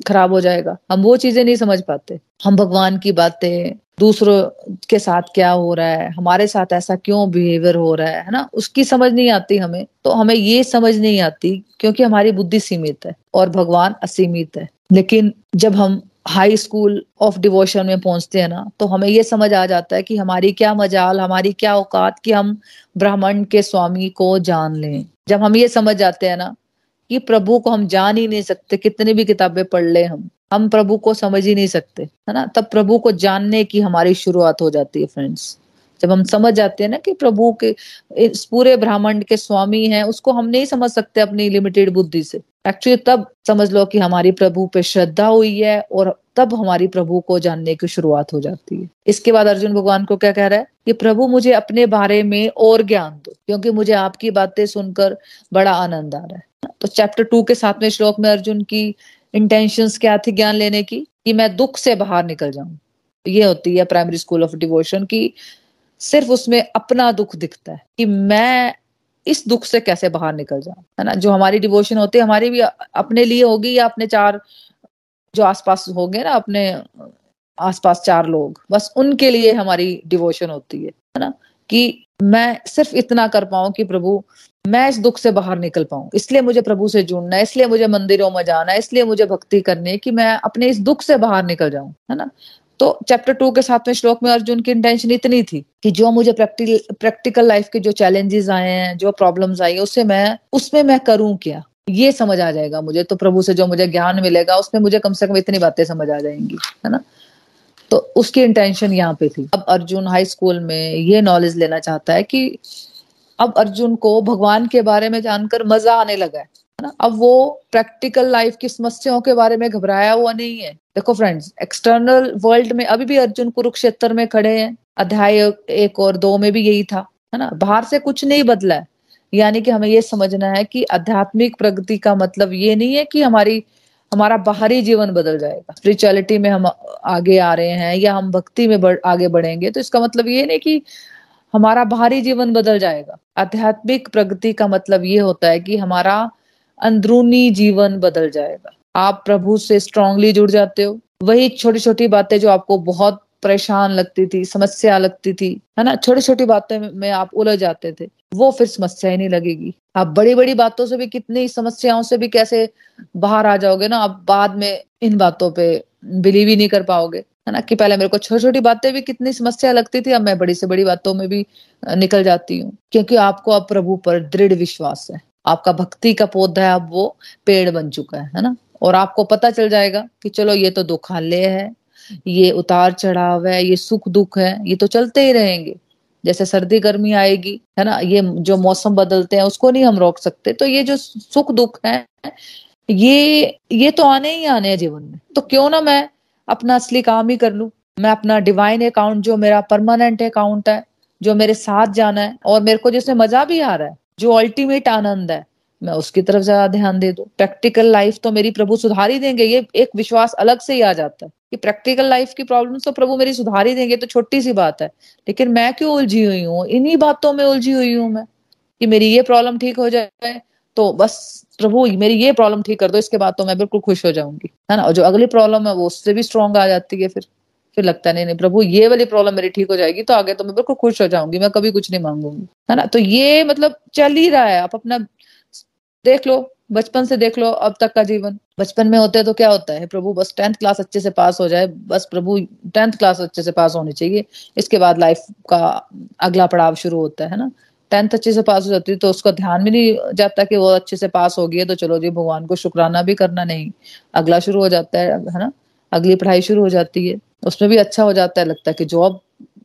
खराब हो जाएगा। हम वो चीज़ें नहीं समझ पाते। हम भगवान की बातें, दूसरों के साथ क्या हो रहा है, हमारे साथ ऐसा क्यों बिहेवियर हो रहा है है ना? उसकी समझ नहीं आती हमें तो हमें ये समझ नहीं आती क्योंकि हमारी बुद्धि सीमित है और भगवान असीमित है। लेकिन जब हम हाई स्कूल ऑफ़ डिवोशन में पहुँचते हैं ना तो हमें ये समझ आ जाता है कि हमारी क्या मजाल, हमारी क्या औकात कि हम ब्राह्मण के स्वामी को जान लें। जब हम ये समझ जाते हैं ना कि प्रभु को हम जान ही नहीं सकते, कितनी भी किताबें पढ़ ले हम हम प्रभु को समझ ही नहीं सकते, है ना? तब प्रभु को जानने की हमारी शुरुआत हो जाती है फ्रेंड्स जब हम समझ जाते हैं ना कि प्रभु के, इस पूरे ब्राह्मण के स्वामी हैं, उसको हम नहीं समझ सकते अपनी लिमिटेड बुद्धि से। एक्चुअली तब समझ लो कि हमारी प्रभु पे श्रद्धा हुई है और तब हमारी प्रभु को जानने की शुरुआत हो जाती है। इसके बाद अर्जुन भगवान को क्या कह रहा है? कि प्रभु, मुझे अपने बारे में और ज्ञान दो, क्योंकि मुझे आपकी बातें सुनकर बड़ा आनंद आ रहा है। तो चैप्टर टू के सातवें श्लोक में अर्जुन की इंटेंशंस क्या थी ज्ञान लेने की? कि मैं दुख से बाहर निकल जाऊँ। ये होती है प्राइमरी स्कूल ऑफ़ डिवोशन की सिर्फ़ उसमें अपना दुख दिखता है कि मैं इस दुख से कैसे बाहर निकल जाऊँ? है ना? जो हमारी डिवोशन होती है, हमारी भी अपने लिए होगी या अपने चार, जो आसपास होंगे ना, अपने, आसपास चार लोग, बस उनके लिए हमारी डिवोशन होती है है ना? कि मैं सिर्फ़ इतना कर पाऊँ कि प्रभु, मैं इस दुख से बाहर निकल पाऊँ। इसलिए मुझे प्रभु से जुड़ना है, इसलिए मुझे मंदिरों में जाना है, इसलिए मुझे भक्ति करनी है कि मैं अपने इस दुख से बाहर निकल जाऊँ, है ना? तो चैप्टर टू के सातवें श्लोक में अर्जुन की इंटेंशन इतनी थी कि जो मुझे प्रैक्टिकल लाइफ के जो चैलेंजेस आए हैं, जो प्रॉब्लम्स आई उससे मैं, उसमें मैं करूँ क्या? ये समझ आ जाएगा मुझे। तो प्रभु से जो मुझे ज्ञान मिलेगा, उसमें मुझे कम से कम इतनी बातें समझ आ जाएँगी, है ना? तो उसकी इंटेंशन यहाँ पे थी। अब अर्जुन हाई स्कूल में ये नॉलेज लेना चाहता है कि अब अर्जुन को भगवान के बारे में जानकर मज़ा आने लगा है। ना अब वो प्रैक्टिकल लाइफ की समस्याओं के बारे में घबराया हुआ नहीं है। देखो फ्रेंड्स एक्सटर्नल वर्ल्ड में अभी भी अर्जुन कुरुक्षेत्र में खड़े हैं। अध्याय एक और दो में भी यही था है ना? बाहर से कुछ नहीं बदला है। यानी कि हमें ये समझना है कि आध्यात्मिक प्रगति का मतलब ये नहीं है कि हमारी हमारा बाहरी जीवन बदल जाएगा। स्पिरिचुअलिटी में हम आगे आ रहे हैं या हम भक्ति में बढ़, आगे बढ़ेंगे तो इसका मतलब ये नहीं कि हमारा बाहरी जीवन बदल जाएगा। आध्यात्मिक प्रगति का मतलब ये होता है कि हमारा अंदरूनी जीवन बदल जाएगा। आप प्रभु से स्ट्रांगली जुड़ जाते हो। वही छोटी छोटी बातें जो आपको बहुत परेशान लगती थी, समस्या लगती थी, है ना? छोटी छोटी बातें में आप उलझ जाते थे। वो फिर समस्या ही नहीं लगेगी। आप बड़ी बड़ी बातों से भी कितनी समस्याओं से भी कैसे बाहर आ जाओगे ना, आप बाद में इन बातों पे बिलीव ही नहीं कर पाओगे, है ना? कि पहले मेरे को छोटी छोटी बातें भी कितनी समस्या लगती थी, अब मैं बड़ी से बड़ी बातों में भी निकल जाती हूँ। क्योंकि आपको अब प्रभु पर दृढ़ विश्वास है। आपका भक्ति का पौधा है, अब वो पेड़ बन चुका है है ना? और आपको पता चल जाएगा कि चलो ये तो दुखालय है, ये उतार चढ़ाव है, ये सुख दुख है, ये तो चलते ही रहेंगे। जैसे सर्दी गर्मी आएगी, है ना? ये जो मौसम बदलते हैं, उसको नहीं हम रोक सकते। तो ये जो सुख दुख है, ये ये तो आने ही आने हैं जीवन में। तो क्यों ना मैं अपना असली काम ही कर लू? मैं अपना डिवाइन अकाउंट जो मेरा परमानेंट अकाउंट है, जो मेरे साथ जाना है, और मेरे को जिसमें मज़ा भी आ रहा है जो अल्टीमेट आनंद है, मैं उसकी तरफ़ ज़्यादा ध्यान दे दू। प्रैक्टिकल लाइफ तो मेरी प्रभु सुधार ही देंगे, ये एक विश्वास अलग से ही आ जाता है कि प्रैक्टिकल लाइफ की प्रॉब्लम तो प्रभु मेरी सुधार ही देंगे तो छोटी सी बात है। लेकिन मैं क्यों उलझी हुई हूँ? इन्हीं बातों में उलझी हुई हूँ मैं कि मेरी ये प्रॉब्लम ठीक हो जाए तो बस प्रभु, मेरी ये प्रॉब्लम ठीक कर दो, इसके बाद तो मैं बिल्कुल खुश हो जाऊँगी। है ना? और जो अगली प्रॉब्लम है, वो उससे भी स्ट्रॉन्ग आ जाती है फिर। फिर लगता नहीं नहीं, प्रभु, ये वाली प्रॉब्लम मेरी ठीक हो जाएगी तो आगे तो मैं बिल्कुल खुश हो जाऊँगी, मैं कभी कुछ नहीं मांगूँगी। है ना? तो ये मतलब चल ही रहा है, आप अपना देख लो, बचपन से देख लो अब तक का जीवन। बचपन में होते तो क्या होता है, प्रभु, बस टेंथ क्लास अच्छे से पास हो जाए, बस प्रभु टेंथ क्लास अच्छे से पास होनी चाहिए, इसके बाद लाइफ का अगला पड़ाव शुरू होता है ना? टेंथ अच्छे से पास हो जाती है तो उसका ध्यान भी नहीं जाता कि वो अच्छे से पास हो गई है तो चलो जी, भगवान को शुक्राना भी करना नहीं, अगला शुरू हो जाता है है ना? अगली पढ़ाई शुरू हो जाती है उसमें भी अच्छा हो जाता है लगता है कि जॉब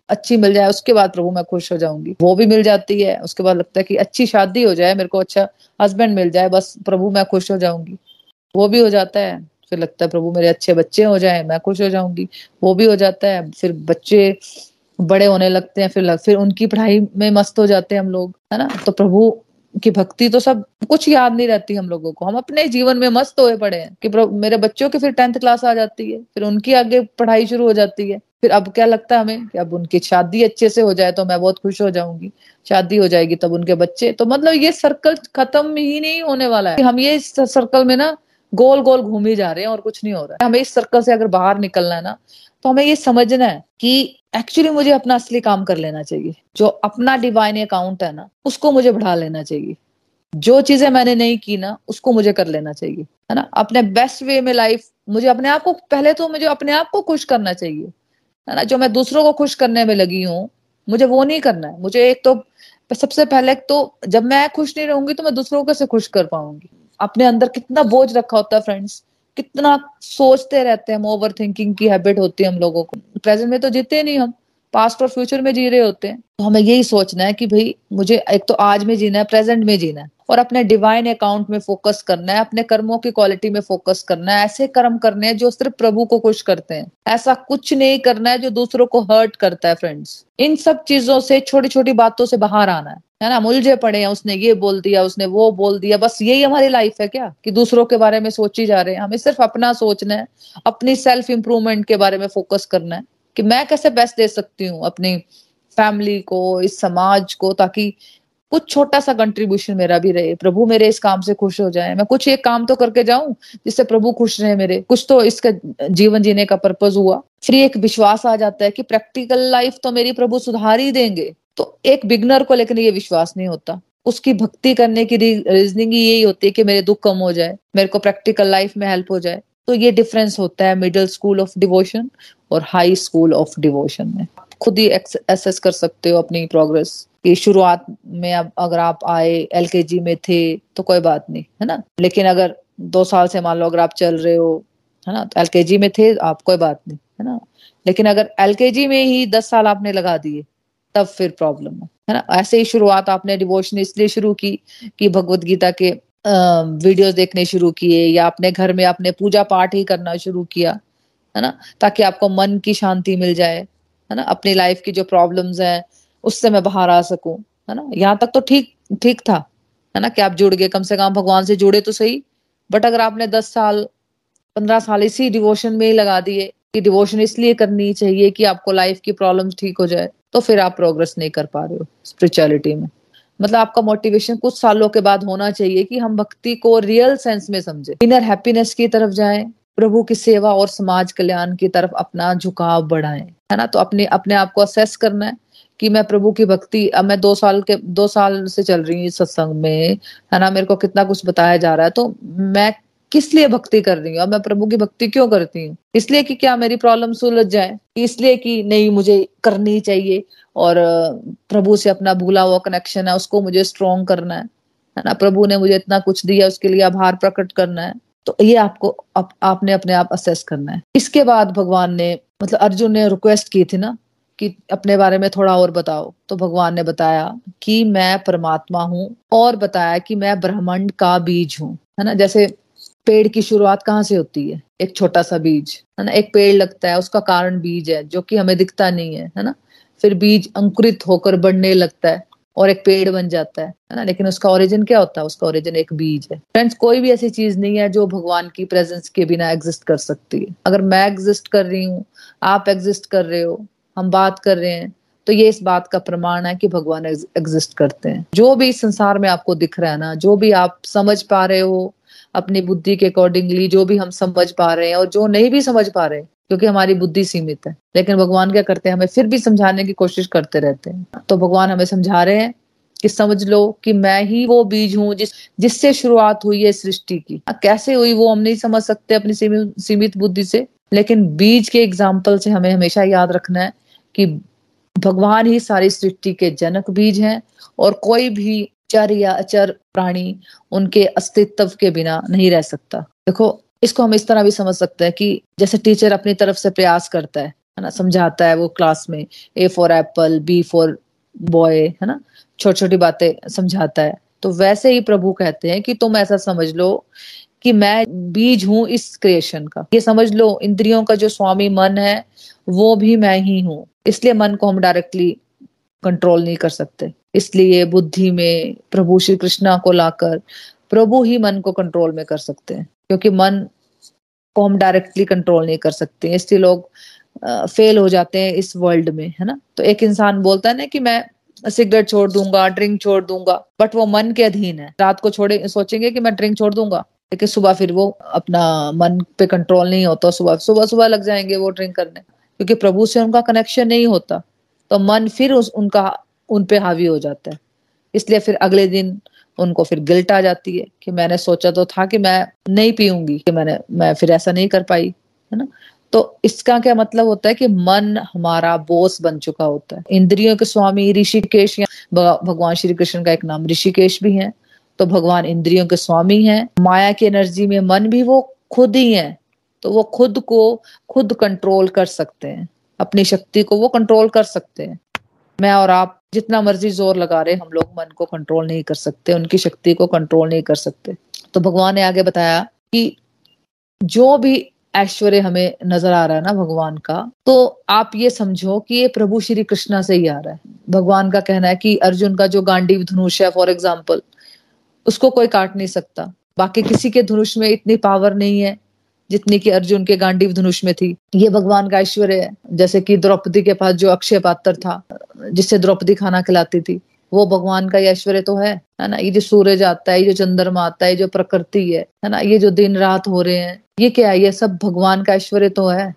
अच्छी मिल जाए उसके बाद प्रभु मैं खुश हो जाऊँगी। वो भी मिल जाती है उसके बाद लगता है कि अच्छी शादी हो जाए मेरे को अच्छा हस्बैंड मिल जाए बस प्रभु मैं खुश हो जाऊँगी। वो भी हो जाता है फिर लगता है प्रभु मेरे अच्छे बच्चे हो जाए मैं खुश हो जाऊँगी। वो भी हो जाता है फिर बच्चे बड़े होने लगते हैं फिर लग, फिर उनकी पढ़ाई में मस्त हो जाते हैं हम लोग है ना? तो प्रभु की भक्ति तो सब कुछ याद नहीं रहती हम लोगों को। हम अपने जीवन में मस्त होए पड़े हैं कि मेरे बच्चों की फिर टेंथ क्लास आ जाती है, फिर उनकी आगे पढ़ाई शुरू हो जाती है। फिर अब क्या लगता है हमें कि अब उनकी शादी अच्छे से हो जाए तो मैं बहुत खुश हो जाऊँगी। शादी हो जाएगी तब उनके बच्चे। तो मतलब ये सर्कल खत्म ही नहीं होने वाला है। हम ये सर्कल में ना गोल गोल घूम ही जा रहे हैं और कुछ नहीं हो रहा है। हमें इस सर्कल से अगर बाहर निकलना है ना तो हमें ये समझना है कि एक्चुअली मुझे अपना असली काम कर लेना चाहिए। जो अपना डिवाइन अकाउंट है ना, उसको मुझे बढ़ा लेना चाहिए। जो चीज़ें मैंने नहीं की ना, उसको मुझे कर लेना चाहिए, है ना? अपने बेस्ट वे में लाइफ मुझे अपने आप को, पहले तो मुझे अपने आप को खुश करना चाहिए, है ना? जो मैं दूसरों को खुश करने में लगी हूँ, मुझे वो नहीं करना है। मुझे एक तो सबसे पहले तो जब मैं खुश नहीं रहूँगी तो मैं दूसरों को कैसे खुश कर पाऊँगी। अपने अंदर कितना बोझ रखा होता है फ्रेंड्स कितना सोचते रहते हैं हम ओवर थिंकिंग की हैबिट होती है हम लोगों को। प्रेजेंट में तो जीते नहीं हम पास्ट और फ्यूचर में जी रहे होते हैं। तो हमें यही सोचना है कि भाई, मुझे एक तो आज में जीना है प्रेजेंट में जीना है। और अपने डिवाइन अकाउंट में फोकस करना है, अपने कर्मों की क्वालिटी में फोकस करना है। ऐसे कर्म करने हैं जो सिर्फ़ प्रभु को खुश करते हैं। ऐसा कुछ नहीं करना है जो दूसरों को हर्ट करता है फ्रेंड्स इन सब चीज़ों से छोटी छोटी बातों से बाहर आना है। है ना, मुलझे पड़े हैं, उसने ये बोल दिया, उसने वो बोल दिया, बस यही हमारी लाइफ है क्या? कि दूसरों के बारे में सोची जा रहे हैं। हमें सिर्फ़ अपना सोचना है, अपनी सेल्फ इंप्रूवमेंट के बारे में फोकस करना है, कि मैं कैसे बेस्ट दे सकती हूँ अपनी फैमिली को, इस समाज को, ताकि कुछ छोटा सा कंट्रीब्यूशन मेरा भी रहे। प्रभु मेरे इस काम से खुश हो जाए। मैं कुछ एक काम तो करके जाऊँ, जिससे प्रभु खुश रहे मेरे। कुछ तो इसका जीवन जीने का पर्पज हुआ। फिर एक विश्वास आ जाता है कि प्रैक्टिकल लाइफ तो मेरी प्रभु सुधार ही देंगे। तो एक बिगनर को लेकिन ये विश्वास नहीं होता। उसकी भक्ति करने की रीजनिंग ही यही होती है कि मेरे दुख कम हो जाए, मेरे को प्रैक्टिकल लाइफ में हेल्प हो जाए। तो ये डिफरेंस होता है मिडिल स्कूल ऑफ़ डिवोशन और हाई स्कूल ऑफ़ डिवोशन में। खुद ही एसेस कर सकते हो अपनी प्रोग्रेस कि शुरुआत में अब अगर आप आए एल में थे तो कोई बात नहीं, है ना? लेकिन अगर दो साल से मान लो अगर आप चल रहे हो, है ना? तो एल में थे, आप कोई बात नहीं, है ना? लेकिन अगर एल में ही दस साल आपने लगा दिए तब फिर प्रॉब्लम है है ना? ऐसे ही शुरुआत आपने डिवोशन इसलिए शुरू की कि भगवत गीता के वीडियोस देखने शुरू किए या अपने घर में अपने पूजा पाठ ही करना शुरू किया, है ना? ताकि आपको मन की शांति मिल जाए, है ना? अपनी लाइफ की जो प्रॉब्लम्स हैं, उससे मैं बाहर आ सकूँ, है ना? यहाँ तक तो ठीक ठीक था, है ना? कि आप जुड़ गए, कम से कम भगवान से जुड़े तो सही बट अगर आपने दस साल, पंद्रह साल इसी डिवोशन में ही लगा दिए कि डिवोशन इसलिए करनी चाहिए कि आपको लाइफ की प्रॉब्लम्स ठीक हो जाए तो फिर आप प्रोग्रेस नहीं कर पा रहे हो स्पिरिचुअलिटी में। मतलब आपका मोटिवेशन कुछ सालों के बाद होना चाहिए कि हम भक्ति को रियल सेंस में समझे। इनर हैप्पीनेस की तरफ़ जाएँ, प्रभु की सेवा और समाज कल्याण की तरफ़ अपना झुकाव बढ़ाएँ। है ना? तो अपने अपने आप को असेस करना है कि मैं प्रभु की भक्ति, अब मैं दो साल के, दो साल से चल रही हूँ सत्संग में। है ना? मेरे को कितना कुछ बताया जा रहा है। तो मैं किस लिए भक्ति कर रही हूँ? मैं प्रभु की भक्ति क्यों करती हूँ? इसलिए कि क्या मेरी प्रॉब्लम सुलझ जाए? इसलिए कि नहीं मुझे करनी चाहिए और प्रभु से अपना भूला हुआ कनेक्शन है उसको मुझे स्ट्रोंग करना है। है ना? प्रभु ने मुझे इतना कुछ दिया उसके लिए आभार प्रकट करना है। तो ये आपको आप, आपने अपने आप असेस करना है। इसके बाद भगवान ने मतलब अर्जुन ने रिक्वेस्ट की थी ना कि अपने बारे में थोड़ा और बताओ। तो भगवान ने बताया कि मैं परमात्मा हूँ और बताया कि मैं ब्रह्मांड का बीज हूँ। है ना? जैसे पेड़ की शुरुआत कहाँ से होती है? एक छोटा सा बीज, है ना? एक पेड़ लगता है, उसका कारण बीज है, जो कि हमें दिखता नहीं है है ना? फिर बीज अंकुरित होकर बढ़ने लगता है और एक पेड़ बन जाता है है ना? लेकिन उसका ओरिजिन क्या होता है? उसका ओरिजिन एक बीज है। फ्रेंड्स कोई भी ऐसी चीज़ नहीं है जो भगवान की प्रेजेंस के बिना एग्जिस्ट कर सकती है। अगर मैं एग्जिस्ट कर रही हूँ, आप एग्जिस्ट कर रहे हो, हम बात कर रहे हैं तो ये इस बात का प्रमाण है कि भगवान एग्जिस्ट करते हैं। जो भी संसार में आपको दिख रहा है ना, जो भी आप समझ पा रहे हो अपनी बुद्धि के अकॉर्डिंगली जो भी हम समझ पा रहे हैं और जो नहीं भी समझ पा रहे हैं क्योंकि हमारी बुद्धि सीमित है। लेकिन भगवान क्या करते हैं? हमें फिर भी समझाने की कोशिश करते रहते हैं। तो भगवान हमें समझा रहे हैं कि समझ लो कि मैं ही वो बीज हूँ जिस, जिससे शुरुआत हुई है सृष्टि की। कैसे हुई वो हम नहीं समझ सकते अपनी सीमित बुद्धि से। लेकिन बीज के एग्ज़ाम्पल से हमें हमेशा याद रखना है कि भगवान ही सारी सृष्टि के जनक बीज हैं और कोई भी चर या अचर प्राणी उनके अस्तित्व के बिना नहीं रह सकता। देखो, इसको हम इस तरह भी समझ सकते हैं कि जैसे टीचर अपनी तरफ़ से प्रयास करता है है ना, समझाता है वो क्लास में A for apple B for boy है ना छोटी छोटी बातें समझाता है। तो वैसे ही प्रभु कहते हैं कि तुम ऐसा समझ लो कि मैं बीज हूँ इस क्रिएशन का। ये समझ लो, इंद्रियों का जो स्वामी मन है, वो भी मैं ही हूँ। इसलिए मन को हम डायरेक्टली कंट्रोल नहीं कर सकते। इसलिए बुद्धि में प्रभु श्री कृष्णा को लाकर प्रभु ही मन को कंट्रोल में कर सकते हैं, क्योंकि मन को हम डायरेक्टली कंट्रोल नहीं कर सकते इसलिए लोग फेल हो जाते हैं इस वर्ल्ड में, है ना? तो एक इंसान बोलता है ना कि मैं सिगरेट छोड़ दूँगा ड्रिंक छोड़ दूँगा बट वो मन के अधीन है। रात को छोड़े, सोचेंगे कि मैं ड्रिंक छोड़ दूँगा, लेकिन सुबह फिर वो अपना मन पे कंट्रोल नहीं होता, सुबह सुबह सुबह लग जाएँगे वो ड्रिंक करने। क्योंकि प्रभु से उनका कनेक्शन नहीं होता तो मन फिर उस, उनका उन पे हावी हो जाता है। इसलिए फिर अगले दिन उनको फिर गिल्ट आ जाती है कि मैंने सोचा तो था कि मैं नहीं पीऊँगी, कि मैंने, मैं फिर ऐसा नहीं कर पाई, है ना? तो इसका क्या मतलब होता है कि मन हमारा बोस बन चुका होता है। इंद्रियों के स्वामी ऋषिकेश भगवान श्री कृष्ण का एक नाम ऋषिकेश भी है तो भगवान इंद्रियों के स्वामी हैं। माया की एनर्जी में मन भी वो खुद ही है तो वो खुद को खुद कंट्रोल कर सकते हैं। अपनी शक्ति को वो कंट्रोल कर सकते हैं। मैं और आप जितना मर्ज़ी ज़ोर लगा रहे, हम लोग मन को कंट्रोल नहीं कर सकते, उनकी शक्ति को कंट्रोल नहीं कर सकते। तो भगवान ने आगे बताया कि जो भी ऐश्वर्य हमें नज़र आ रहा है ना भगवान का तो आप ये समझो कि ये प्रभु श्री कृष्णा से ही आ रहा है। भगवान का कहना है कि अर्जुन का जो गांडी धनुष है फॉर एग्ज़ाम्पल उसको कोई काट नहीं सकता। बाकी किसी के धनुष में इतनी पावर नहीं है। जितनी की अर्जुन के गांडीव धनुष में थी। ये भगवान का ऐश्वर्य है, जैसे कि द्रौपदी के पास जो अक्षय पात्र था, जिससे द्रौपदी खाना खिलाती थी, वो भगवान का ऐश्वर्य तो है है ना? ये जो सूरज आता है, ये जो चंद्रमा आता है जो प्रकृति है है ना? ये जो दिन रात हो रहे हैं, ये क्या है? ये सब भगवान का ऐश्वर्य तो है।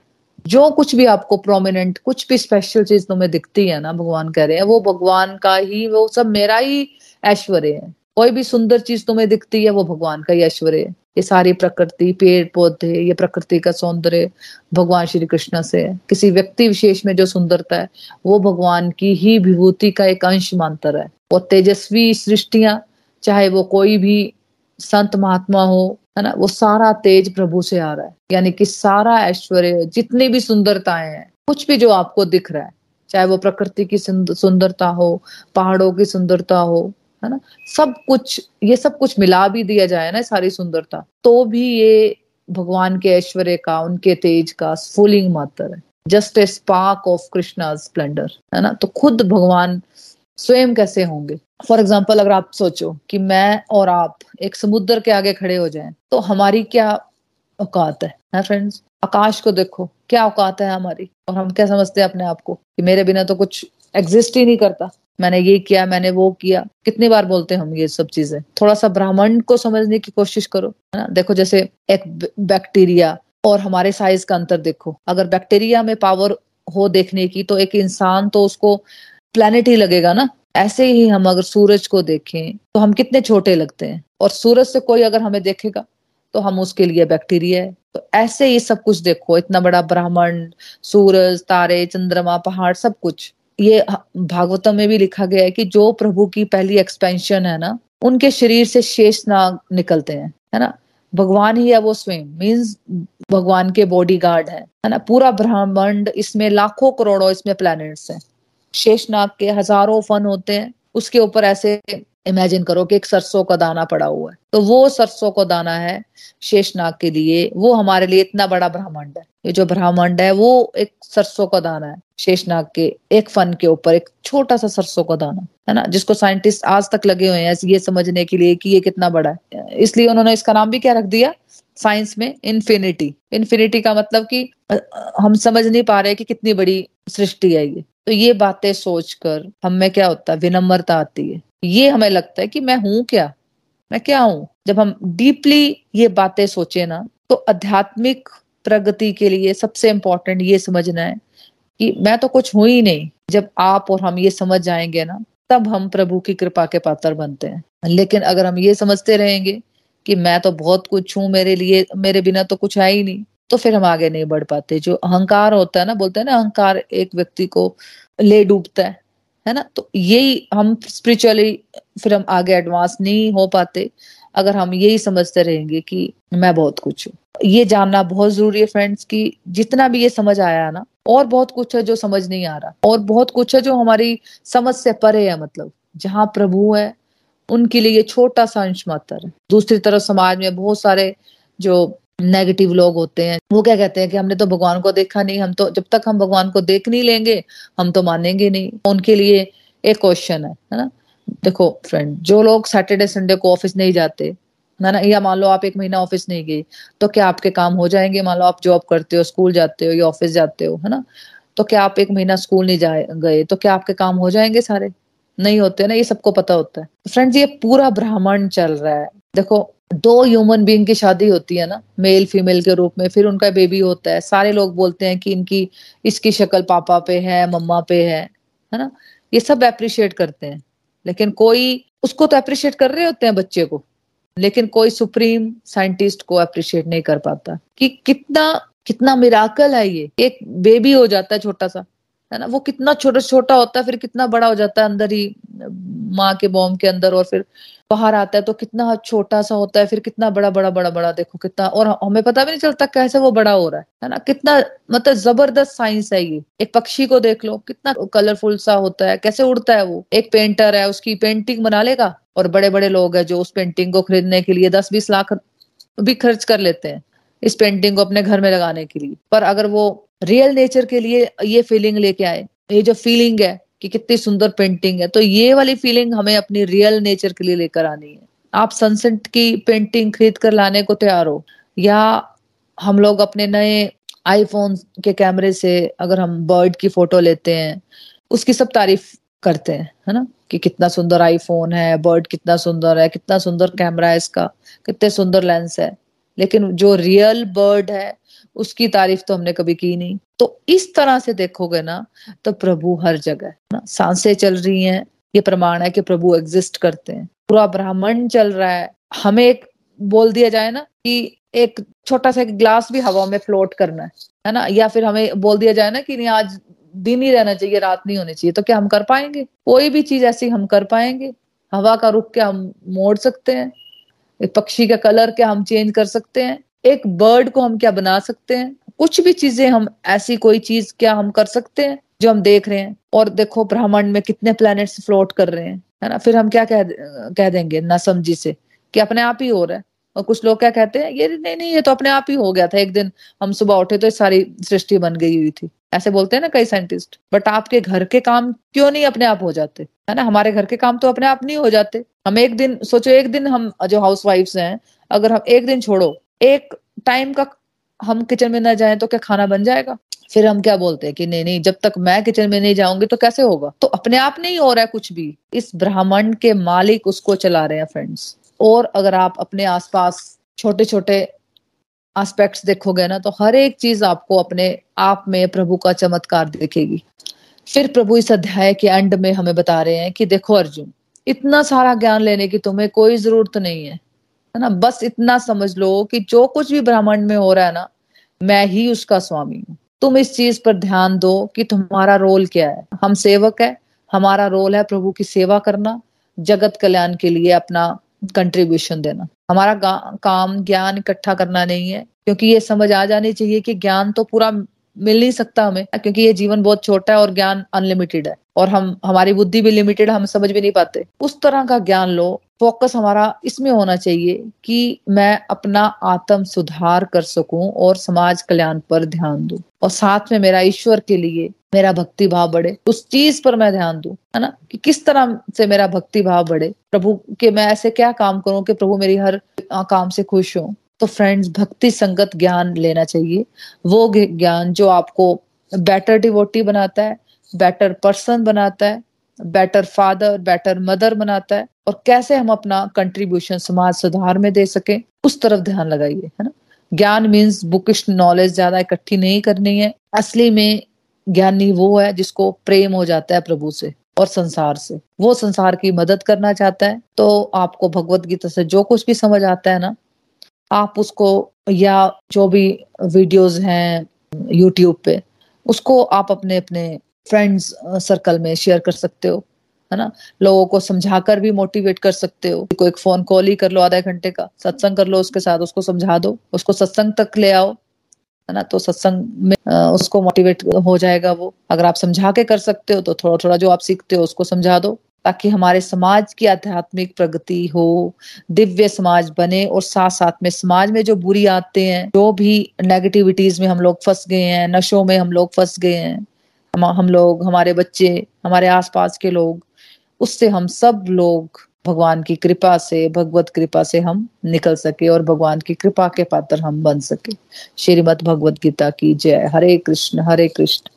जो कुछ भी आपको प्रोमिनेंट कुछ भी स्पेशल चीज़ तुम्हें दिखती है ना, भगवान कह रहे हैं, वो भगवान का ही, वो सब मेरा ही ऐश्वर्य है। कोई भी सुंदर चीज़ तुम्हें दिखती है, वो भगवान का ही ऐश्वर्य है। ये सारी प्रकृति, पेड़, पौधे, ये प्रकृति का सौंदर्य भगवान श्री कृष्ण से है। किसी व्यक्ति विशेष में जो सुंदरता है, वो भगवान की ही विभूति का एक अंश मानतर है। वो तेजस्वी सृष्टियाँ, चाहे वो कोई भी संत महात्मा हो, है ना, वो सारा तेज प्रभु से आ रहा है। यानी कि सारा ऐश्वर्य, जितनी भी सुंदरताएँ हैं, कुछ भी जो आपको दिख रहा है, चाहे वो प्रकृति की सुंदरता हो, पहाड़ों की सुंदरता हो है ना? सब कुछ ये सब कुछ मिला भी दिया जाए ना सारी सुंदरता तो भी ये भगवान के ऐश्वर्य का उनके तेज का फूलिंग मात्र है। Just a spark of Krishna splendour है ना? तो खुद भगवान स्वयं कैसे होंगे? फॉर एग्ज़ाम्पल अगर आप सोचो कि मैं और आप एक समुद्र के आगे खड़े हो जाएँ तो हमारी क्या औकात है, है फ्रेंड्स आकाश को देखो क्या औकात है हमारी? और हम क्या समझते हैं अपने आप को? कि मेरे बिना तो कुछ एग्जिस्ट ही नहीं करता। मैंने ये किया, मैंने वो किया। कितनी बार बोलते हैं हम ये सब चीज़ें? थोड़ा सा ब्राह्मण को समझने की कोशिश करो, है ना? देखो जैसे एक बैक्टीरिया और हमारे साइज़ का अंतर देखो। अगर बैक्टीरिया में पावर हो देखने की तो एक इंसान तो उसको प्लेनेट ही लगेगा ना? ऐसे ही हम अगर सूरज को देखें तो हम कितने छोटे लगते हैं? और सूरज से कोई अगर हमें देखेगा तो हम उसके लिए बैक्टीरिया है। तो ऐसे ही सब कुछ देखो। इतना बड़ा ब्राह्मण, सूरज, तारे, चंद्रमा, पहाड़, सब कुछ। ये भागवतम में भी लिखा गया है कि जो प्रभु की पहली एक्सपेंशन है ना, उनके शरीर से शेष नाग निकलते हैं, है ना? भगवान ही है वो स्वयं मीन्स भगवान के बॉडी गार्ड है है ना? पूरा ब्रह्मांड इसमें, लाखों करोड़ों इसमें प्लैनेट्स हैं। शेषनाग के हज़ारों फन होते हैं, उसके ऊपर ऐसे इमेजिन करो कि एक सरसों का दाना पड़ा हुआ है। तो वो सरसों का दाना है शेषनाग के लिए। वो हमारे लिए इतना बड़ा ब्रह्मांड है। ये जो ब्रह्मांड है, वो एक सरसों का दाना है। शेषनाग के एक फन के ऊपर एक छोटा सा सरसों का दाना, है ना? जिसको साइंटिस्ट आज तक लगे हुए हैं ये समझने के लिए कि ये कितना बड़ा है। इसलिए उन्होंने इसका नाम भी क्या रख दिया? साइंस में इन्फिनिटी इन्फिनिटी का मतलब कि हम समझ नहीं पा रहे कि कितनी बड़ी सृष्टि है ये। तो ये बातें सोचकर हम में क्या होता है? विनम्रता आती है। ये हमें लगता है कि मैं हूँ क्या? मैं क्या हूँ? जब हम डीपली ये बातें सोचे ना तो आध्यात्मिक प्रगति के लिए सबसे इंपॉर्टेंट ये समझना है कि मैं तो कुछ हूँ ही नहीं। जब आप और हम ये समझ जाएँगे ना, तब हम प्रभु की कृपा के पात्र बनते हैं। लेकिन अगर हम ये समझते रहेंगे कि मैं तो बहुत कुछ हूँ, मेरे लिए, मेरे बिना तो कुछ है ही नहीं तो फिर हम आगे नहीं बढ़ पाते। जो अहंकार होता है ना, बोलते हैं ना, अहंकार एक व्यक्ति को ले डूबता है। है ना? तो यही हम स्पिरिचुअली फिर हम आगे एडवांस नहीं हो पाते। अगर हम यही समझते रहेंगे कि मैं बहुत कुछ हूँ। ये जानना बहुत ज़रूरी है फ्रेंड्स कि। जितना भी ये समझ आया ना, और बहुत कुछ है जो समझ नहीं आ रहा। और बहुत कुछ है जो हमारी समझ से परे है मतलब। जहाँ प्रभु है, उनके लिए छोटा सा अंश मात्र है। दूसरी तरफ़ समाज में बहुत सारे जो नेगेटिव लोग होते हैं। वो क्या कहते हैं कि हमने तो भगवान को देखा नहीं, हम तो जब तक हम भगवान को देख नहीं लेंगे, हम तो मानेंगे नहीं। उनके लिए एक क्वेश्चन है है ना? देखो फ्रेंड जो लोग सैटरडे संडे को ऑफ़िस नहीं जाते, है ना? या मान लो आप एक महीना ऑफ़िस नहीं गए तो क्या आपके काम हो जाएँगे? मान लो आप जॉब करते हो स्कूल जाते हो, या ऑफ़िस जाते हो, है ना? तो क्या आप एक महीना स्कूल नहीं जाए, गए तो क्या आपके काम हो जाएँगे सारे? नहीं होते ना, ये सबको पता होता है। फ्रेंड्स ये पूरा ब्राह्मण चल रहा है। देखो दो ह्यूमन बींग की शादी होती है ना मेल फीमेल के रूप में, फिर उनका बेबी होता है। सारे लोग बोलते हैं कि इनकी, इसकी शक्ल पापा पे है, मम्मा पे है है ना? ये सब अप्रिशिएट करते हैं। लेकिन कोई, उसको तो अप्रिशिएट कर रहे होते हैं बच्चे को, लेकिन कोई सुप्रीम साइंटिस्ट को अप्रिशिएट नहीं कर पाता। कि कितना कितना मिराकल है ये। एक बेबी हो जाता है छोटा सा, है ना? वो कितना छोटा छोटा होता है, फिर कितना बड़ा हो जाता है अंदर ही, माँ के बॉम के अंदर और फिर बाहर आता है तो कितना छोटा सा होता है, फिर कितना बड़ा बड़ा बड़ा बड़ा देखो कितना, और हमें पता भी नहीं चलता कैसे वो बड़ा हो रहा है है ना? कितना मतलब ज़बरदस्त साइंस है ये। एक पक्षी को देख लो, कितना कलरफुल सा होता है, कैसे उड़ता है वो? एक पेंटर है, उसकी पेंटिंग बना लेगा? और बड़े बड़े लोग हैं जो उस पेंटिंग को खरीदने के लिए दस बीस लाख भी खर्च कर लेते हैं, इस पेंटिंग को अपने घर में लगाने के लिए। पर अगर वो रियल नेचर के लिए ये फीलिंग लेके आए, ये जो फीलिंग है कि कितनी सुंदर पेंटिंग है। तो ये वाली फीलिंग हमें अपनी रियल नेचर के लिए लेकर आनी है। आप सनसेट की पेंटिंग खरीद कर लाने को तैयार हो, या हम लोग अपने नए आईफोन के कैमरे से अगर हम बर्ड की फ़ोटो लेते हैं, उसकी सब तारीफ़ करते हैं, है ना? कि कितना सुंदर आईफोन है बर्ड कितना सुंदर है, कितना सुंदर कैमरा है इसका, कितने सुंदर लेंस है। लेकिन जो रियल बर्ड है उसकी तारीफ़ तो हमने कभी की नहीं। तो इस तरह से देखोगे ना तो प्रभु हर जगह ना। साँसें चल रही हैं, ये प्रमाण है कि प्रभु एग्जिस्ट करते हैं। पूरा ब्राह्मण चल रहा है। हमें एक बोल दिया जाए ना कि एक छोटा सा ग्लास भी हवा में फ्लोट करना है है ना? या फिर हमें बोल दिया जाए ना कि नहीं, आज दिन ही रहना चाहिए, रात नहीं होनी चाहिए तो क्या हम कर पाएँगे? कोई भी चीज़ ऐसी हम कर पाएँगे? हवा का रुख क्या हम मोड़ सकते हैं? पक्षी का कलर क्या हम चेंज कर सकते हैं? एक बर्ड को हम क्या बना सकते हैं? कुछ भी चीज़ें हम, ऐसी कोई चीज़ क्या हम कर सकते हैं जो हम देख रहे हैं? और देखो ब्रह्मांड में कितने प्लैनेट्स फ्लोट कर रहे हैं, है ना? फिर हम क्या कह कह देंगे ना समझी से कि अपने आप ही हो रहा है। और कुछ लोग क्या कहते हैं, ये नहीं नहीं, ये तो अपने आप ही हो गया था। एक दिन हम सुबह उठे तो सारी सृष्टि बन गई हुई थी। ऐसे बोलते हैं ना कई साइंटिस्ट बट आपके घर के काम क्यों नहीं अपने आप हो जाते? है ना? हमारे घर के काम तो अपने आप नहीं हो जाते। हम एक दिन, सोचो, एक दिन हम जो हाउस वाइफ हैं, अगर हम एक दिन छोड़ो एक टाइम का हम किचन में ना जाए तो क्या खाना बन जाएगा? फिर हम क्या बोलते हैं कि नहीं नहीं, जब तक मैं किचन में नहीं जाऊँगी तो कैसे होगा? तो अपने आप नहीं हो रहा है कुछ भी। इस ब्राह्मण के मालिक उसको चला रहे हैं फ्रेंड्स और अगर आप अपने आसपास छोटे छोटे एस्पेक्ट्स देखोगे ना तो हर एक चीज़ आपको अपने आप में प्रभु का चमत्कार दिखेगी। फिर प्रभु इस अध्याय के एंड में हमें बता रहे हैं कि देखो अर्जुन, इतना सारा ज्ञान लेने की तुम्हें कोई ज़रूरत नहीं है। है ना? बस इतना समझ लो कि जो कुछ भी ब्राह्मण में हो रहा है ना, मैं ही उसका स्वामी हूँ। तुम इस चीज़ पर ध्यान दो कि तुम्हारा रोल क्या है। हम सेवक है, हमारा रोल है प्रभु की सेवा करना, जगत कल्याण के लिए अपना कंट्रीब्यूशन देना। हमारा काम, ज्ञान इकट्ठा करना नहीं है, क्योंकि ये समझ आ जानी चाहिए कि ज्ञान तो पूरा मिल नहीं सकता हमें, क्योंकि ये जीवन बहुत छोटा है और ज्ञान अनलिमिटेड है। और हम, हमारी बुद्धि भी लिमिटेड हम समझ भी नहीं पाते। उस तरह का ज्ञान लो फोकस हमारा इसमें होना चाहिए कि मैं अपना आत्म सुधार कर सकूँ और समाज कल्याण पर ध्यान दूँ। और साथ में मेरा ईश्वर के लिए मेरा भक्ति भाव बढ़े। उस चीज़ पर मैं ध्यान दूँ, है ना? कि किस तरह से मेरा भक्ति भाव बढ़े। प्रभु, के मैं ऐसे क्या काम करूँ कि प्रभु मेरी हर काम से खुश हो? तो फ्रेंड्स भक्ति संगत ज्ञान लेना चाहिए। वो ज्ञान जो आपको बेटर डिवोटी बनाता है बेटर पर्सन बनाता है बेटर फादर बेटर मदर बनाता है और कैसे हम अपना कंट्रीब्यूशन समाज सुधार में दे सके, उस तरफ़ ध्यान लगाइए, है ना? ज्ञान मीन्स बुकिश नॉलेज ज़्यादा इकट्ठी नहीं करनी है। असली में ज्ञानी वो है जिसको प्रेम हो जाता है प्रभु से और संसार से। वो संसार की मदद करना चाहता है तो आपको भगवत गीता से जो कुछ भी समझ आता है ना, आप उसको या जो भी वीडियोस हैं यूट्यूब पे, उसको आप अपने अपने फ्रेंड्स सर्कल में शेयर कर सकते हो, है ना? लोगों को समझाकर भी मोटिवेट कर सकते हो। कोई एक फ़ोन कॉल ही कर लो आधा घंटे का, सत्संग कर लो उसके साथ, उसको समझा दो, उसको सत्संग तक ले आओ, है ना? तो सत्संग में उसको मोटिवेट हो जाएगा वो। अगर आप समझा के कर सकते हो तो थोड़ा थोड़ा जो आप सीखते हो, उसको समझा दो, ताकि हमारे समाज की आध्यात्मिक प्रगति हो, दिव्य समाज बने और साथ साथ में समाज में जो बुरी आते हैं, जो भी नेगेटिविटीज में हम लोग फंस गए हैं, नशों में हम लोग फंस गए हैं हम हम लोग, हमारे बच्चे, हमारे आसपास के लोग, उससे हम सब लोग भगवान की कृपा से, भगवत कृपा से हम निकल सके और भगवान की कृपा के पात्र हम बन सके। श्रीमद भगवत गीता की जय। Hare Krishna Hare Krishna.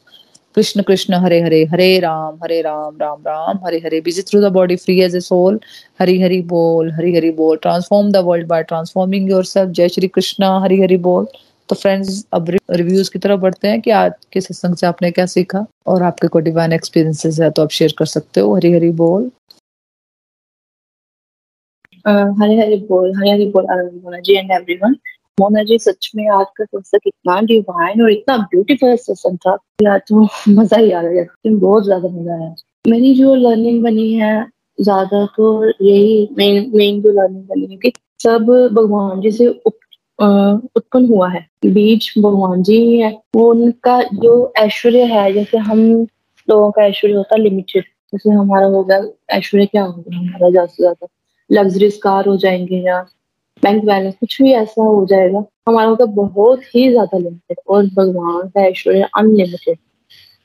Krishna Krishna, Hare Hare Hare Ram Hare Ram Ram Ram, Hare Hare. Busy through the body free as a soul Hari, Hari बोल, हरी, हरि बोल। Transform the world by transforming your जय श्री कृष्ण, हरी, हरि बोल। तो friends अब reviews की तरफ़ बढ़ते हैं कि आज के सत्संग से आपने क्या सीखा? और आपके कोई डिवाइन एक्सपीरियंसेस है तो आप शेयर कर सकते हो। हरी हरि बोल। हरे हरि बोल, हरे हरि बोल, आनंद जी एंड एवरीवन मोना जी, सच में आज का सत्संग इतना डिवाइन और इतना ब्यूटीफुल सत्संग था यार तो मज़ा ही आ गया बहुत ज़्यादा मज़ा आया। मेरी जो लर्निंग बनी है, ज़्यादा तो यही मेन मेन जो लर्निंग बनी है कि सब भगवान जी से उत्पन्न हुआ है। बीज भगवान जी ही। है वो उनका जो ऐश्वर्य है, जैसे हम लोगों का ऐश्वर्य होता है लिमिटेड जैसे हमारा होगा ऐश्वर्य क्या होगा हमारा ज़्यादा से ज़्यादा? लग्जरीज कार हो जाएँगे या बैंक बैलेंस कुछ भी ऐसा हो जाएगा, हमारा होगा बहुत ही ज़्यादा लिमिटेड और भगवान का ऐश्वर्य अनलिमिटेड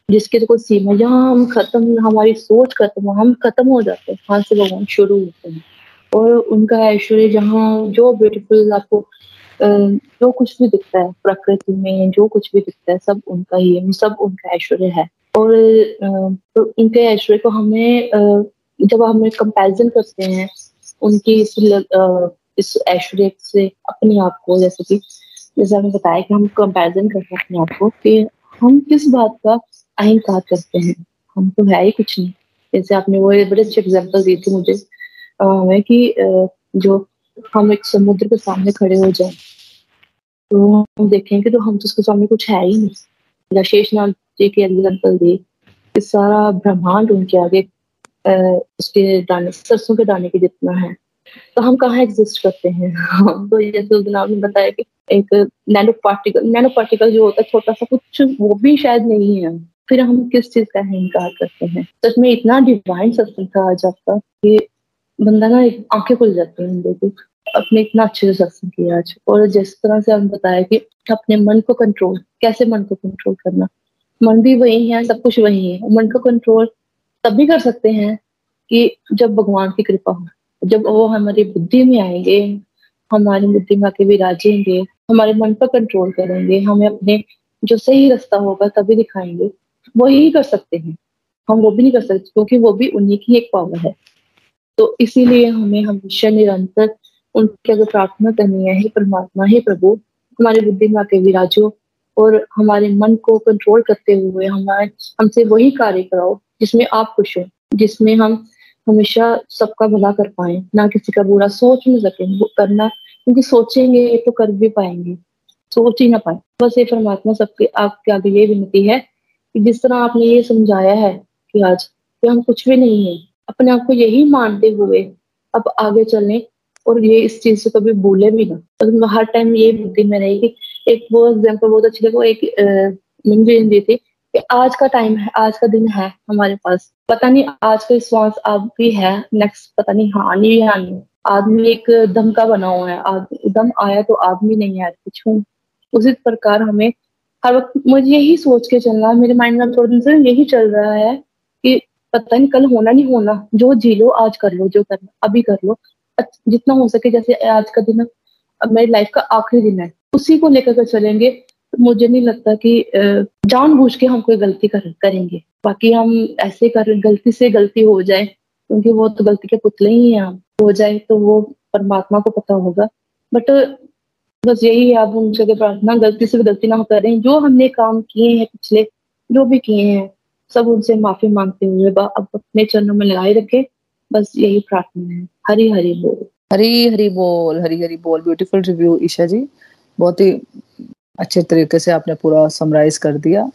जिसकी तो कोई सीमा जहाँ हम खत्म, हमारी सोच खत्म हम खत्म हो जाते हैं, वहाँ से भगवान शुरू होते हैं। और उनका ऐश्वर्य जहाँ, जो ब्यूटीफुल आपको जो कुछ भी दिखता है, प्रकृति में जो कुछ भी दिखता है, सब उनका ही है, सब उनका ऐश्वर्य है। और तो उनके ऐश्वर्य को हमें जब हम कंपैरिजन करते हैं, उनकी इस इस ऐश्वर्य से अपने आप को, जैसे कि, जैसे हमने बताया कि हम कंपैरिजन करते हैं अपने आप को, कि हम किस बात का अहंकार करते हैं? हम तो है ही कुछ नहीं। जैसे आपने वो बड़े अच्छे एग्ज़ाम्पल दी थी मुझे हमें कि जो हम एक समुद्र के सामने खड़े हो जाए तो हम देखेंगे तो हम तो उसके सामने कुछ है ही नहीं। या शेषनाथ जी की एग्ज़ाम्पल दी कि सारा ब्रह्मांड उनके आगे उसके दाने, सरसों के दाने के जितना है तो हम कहाँ एग्जिस्ट करते हैं? तो जैसे उस दिन आपने बताया कि एक नैनो पार्टिकल नैनो पार्टिकल जो होता है छोटा सा कुछ वो भी शायद नहीं है। फिर हम किस चीज़ का इनकार करते हैं? सच में इतना डिवाइन सत्संग था आज आपका कि बंदा ना एक आँखें खुल जाती हैं देखो अपने इतना अच्छे से सत्संग किया आज। और जिस तरह से आपने बताया कि अपने मन को कंट्रोल कैसे मन को कंट्रोल करना। मन भी वही है, सब कुछ वही है। मन को कंट्रोल तभी कर सकते हैं कि जब भगवान की कृपा हो। जब वो हमारी बुद्धि में आएँगे, हमारी बुद्धि में आके विराजेंगे, हमारे मन पर कंट्रोल करेंगे, हमें अपने जो सही रास्ता होगा तभी दिखाएँगे। वही कर सकते हैं। हम वो भी नहीं कर सकते, क्योंकि वो भी उन्हीं की एक पावर है। तो इसीलिए हमें हमेशा निरंतर उनके अगर प्रार्थना करनी है परमात्मा, हे प्रभु, हमारी बुद्धि में आके विराजो और हमारे मन को कंट्रोल करते हुए हमारे, हमसे वही कार्य कराओ जिसमें आप खुश हो, जिसमें हम हमेशा सबका भला कर पाए, ना किसी का बुरा सोच नहीं सके, वो करना, क्योंकि सोचेंगे तो कर भी पाएँगे, सोच ही ना पाए। बस ये परमात्मा, सबके, आपके आगे ये विनती है कि जिस तरह आपने ये समझाया है कि आज, कि हम कुछ भी नहीं है अपने आप को यही मानते हुए अब आगे चलें और ये इस चीज़ से कभी भूले भी ना। तो हर टाइम ये बुद्धि में रहेगी एक वो एग्ज़ाम्पल बहुत अच्छी लगा एक मिंजी दी थी कि आज का टाइम है, आज का दिन है हमारे पास। पता नहीं आज का श्वास आपकी है नेक्स्ट पता नहीं हाँ नहीं है। नहीं आदमी एक दम का बना हुआ है दम आया तो आदमी नहीं है, कुछ हूँ। उसी प्रकार हमें हर वक्त, मुझे यही सोच के चलना मेरे माइंड में थोड़े दिन से यही चल रहा है कि पता नहीं कल होना नहीं होना। जो जी लो आज कर लो जो करना अभी कर लो। जितना हो सके जैसे आज का दिन मेरी लाइफ का आखिरी दिन है। उसी को लेकर चलेंगे मुझे नहीं लगता कि जान जानबूझ के हम कोई गलती कर, करेंगे। बाकी हम ऐसे कर गलती से गलती हो जाए क्योंकि वो तो गलती के पुतले ही हैं हम। हो जाए तो वो परमात्मा को पता होगा। बट बस यही है आप उन जगह प्रार्थना गलती से भी गलती ना करें। जो हमने काम किए हैं पिछले जो भी किए हैं सब उनसे माफ़ी मांगते हुए अब अपने चरणों में लगाए रखे। बस यही प्रार्थना है। हरी हरी बोल। हरी हरी बोल, हरी हरी बोल। Beautiful review Isha ji. बहुत ही अच्छे तरीके से आपने पूरा समराइज कर दिया।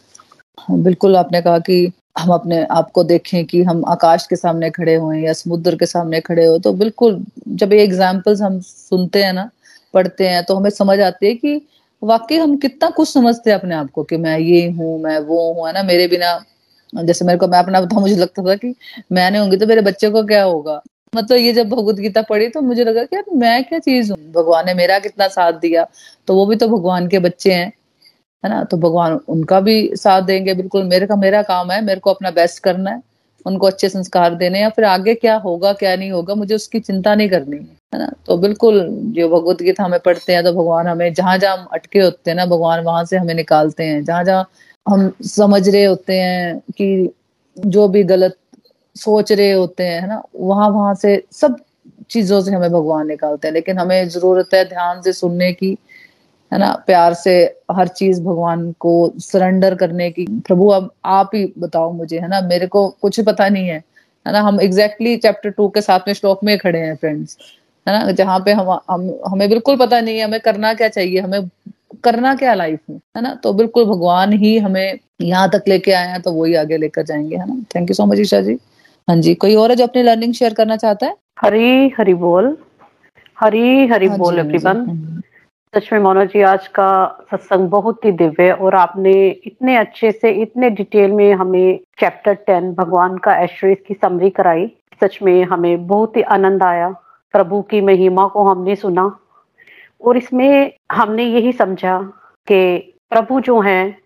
बिल्कुल आपने कहा कि हम अपने आप को देखें कि हम आकाश के सामने खड़े हुए या समुद्र के सामने खड़े हो तो बिल्कुल जब ये एग्जाम्पल्स हम सुनते हैं ना, पढ़ते हैं तो हमें समझ आती है कि वाकई हम कितना कुछ समझते हैं अपने आप को कि मैं ये हूँ, मैं वो हूँ, है ना? मेरे बिना जैसे मेरे को, मैं अपना था मुझे लगता था कि मैं नहीं होंगी तो मेरे बच्चे को क्या होगा? मतलब ये जब भगवत गीता पढ़ी तो मुझे लगा कि यार मैं क्या चीज़ हूँ? भगवान ने मेरा कितना साथ दिया तो वो भी तो भगवान के बच्चे हैं, है ना? तो भगवान उनका भी साथ देंगे, बिल्कुल मेरे का, मेरा काम है, मेरे को अपना बेस्ट करना है, उनको अच्छे संस्कार देने या फिर आगे क्या होगा, क्या नहीं होगा, मुझे उसकी चिंता नहीं करनी है ना? तो बिल्कुल, जो भगवत गीता हमें पढ़ते हैं तो भगवान हमें जहाँ जहाँ अटके होते हैं ना, भगवान वहाँ से हमें निकालते हैं जहाँ जहाँ हम समझ रहे होते हैं कि जो भी गलत सोच रहे होते हैं है ना? वहाँ वहाँ से सब चीज़ों से हमें भगवान निकालते हैं। लेकिन हमें ज़रूरत है ध्यान से सुनने की है ना? प्यार से हर चीज़ भगवान को सरेंडर करने की। प्रभु अब आप ही बताओ मुझे है ना? मेरे को कुछ पता नहीं है है ना? हम एग्जैक्टली चैप्टर टू के साथ में श्लोक में खड़े हैं फ्रेंड्स है ना? जहाँ पे हम, हम हमें बिल्कुल पता नहीं है हमें करना क्या चाहिए? हमें करना क्या लाइफ में? है ना? तो बिल्कुल भगवान ही हमें यहाँ तक लेके आए हैं तो वही आगे लेकर जाएँगे है ना? Thank you so much Isha ji. हाँ जी कोई और है जो अपनी लर्निंग शेयर करना चाहता है? हरी हरी बोल। हरी हरी हाँ बोल एवरीवन हाँ सच में मोनो जी। आज का सत्संग बहुत ही दिव्य और आपने इतने अच्छे से इतने डिटेल में हमें चैप्टर टेन भगवान का ऐश्वर्य की समरी कराई। सच में हमें बहुत ही आनंद आया। प्रभु की महिमा को हमने सुना। और इसमें हमने यही समझा कि प्रभु जो हैं,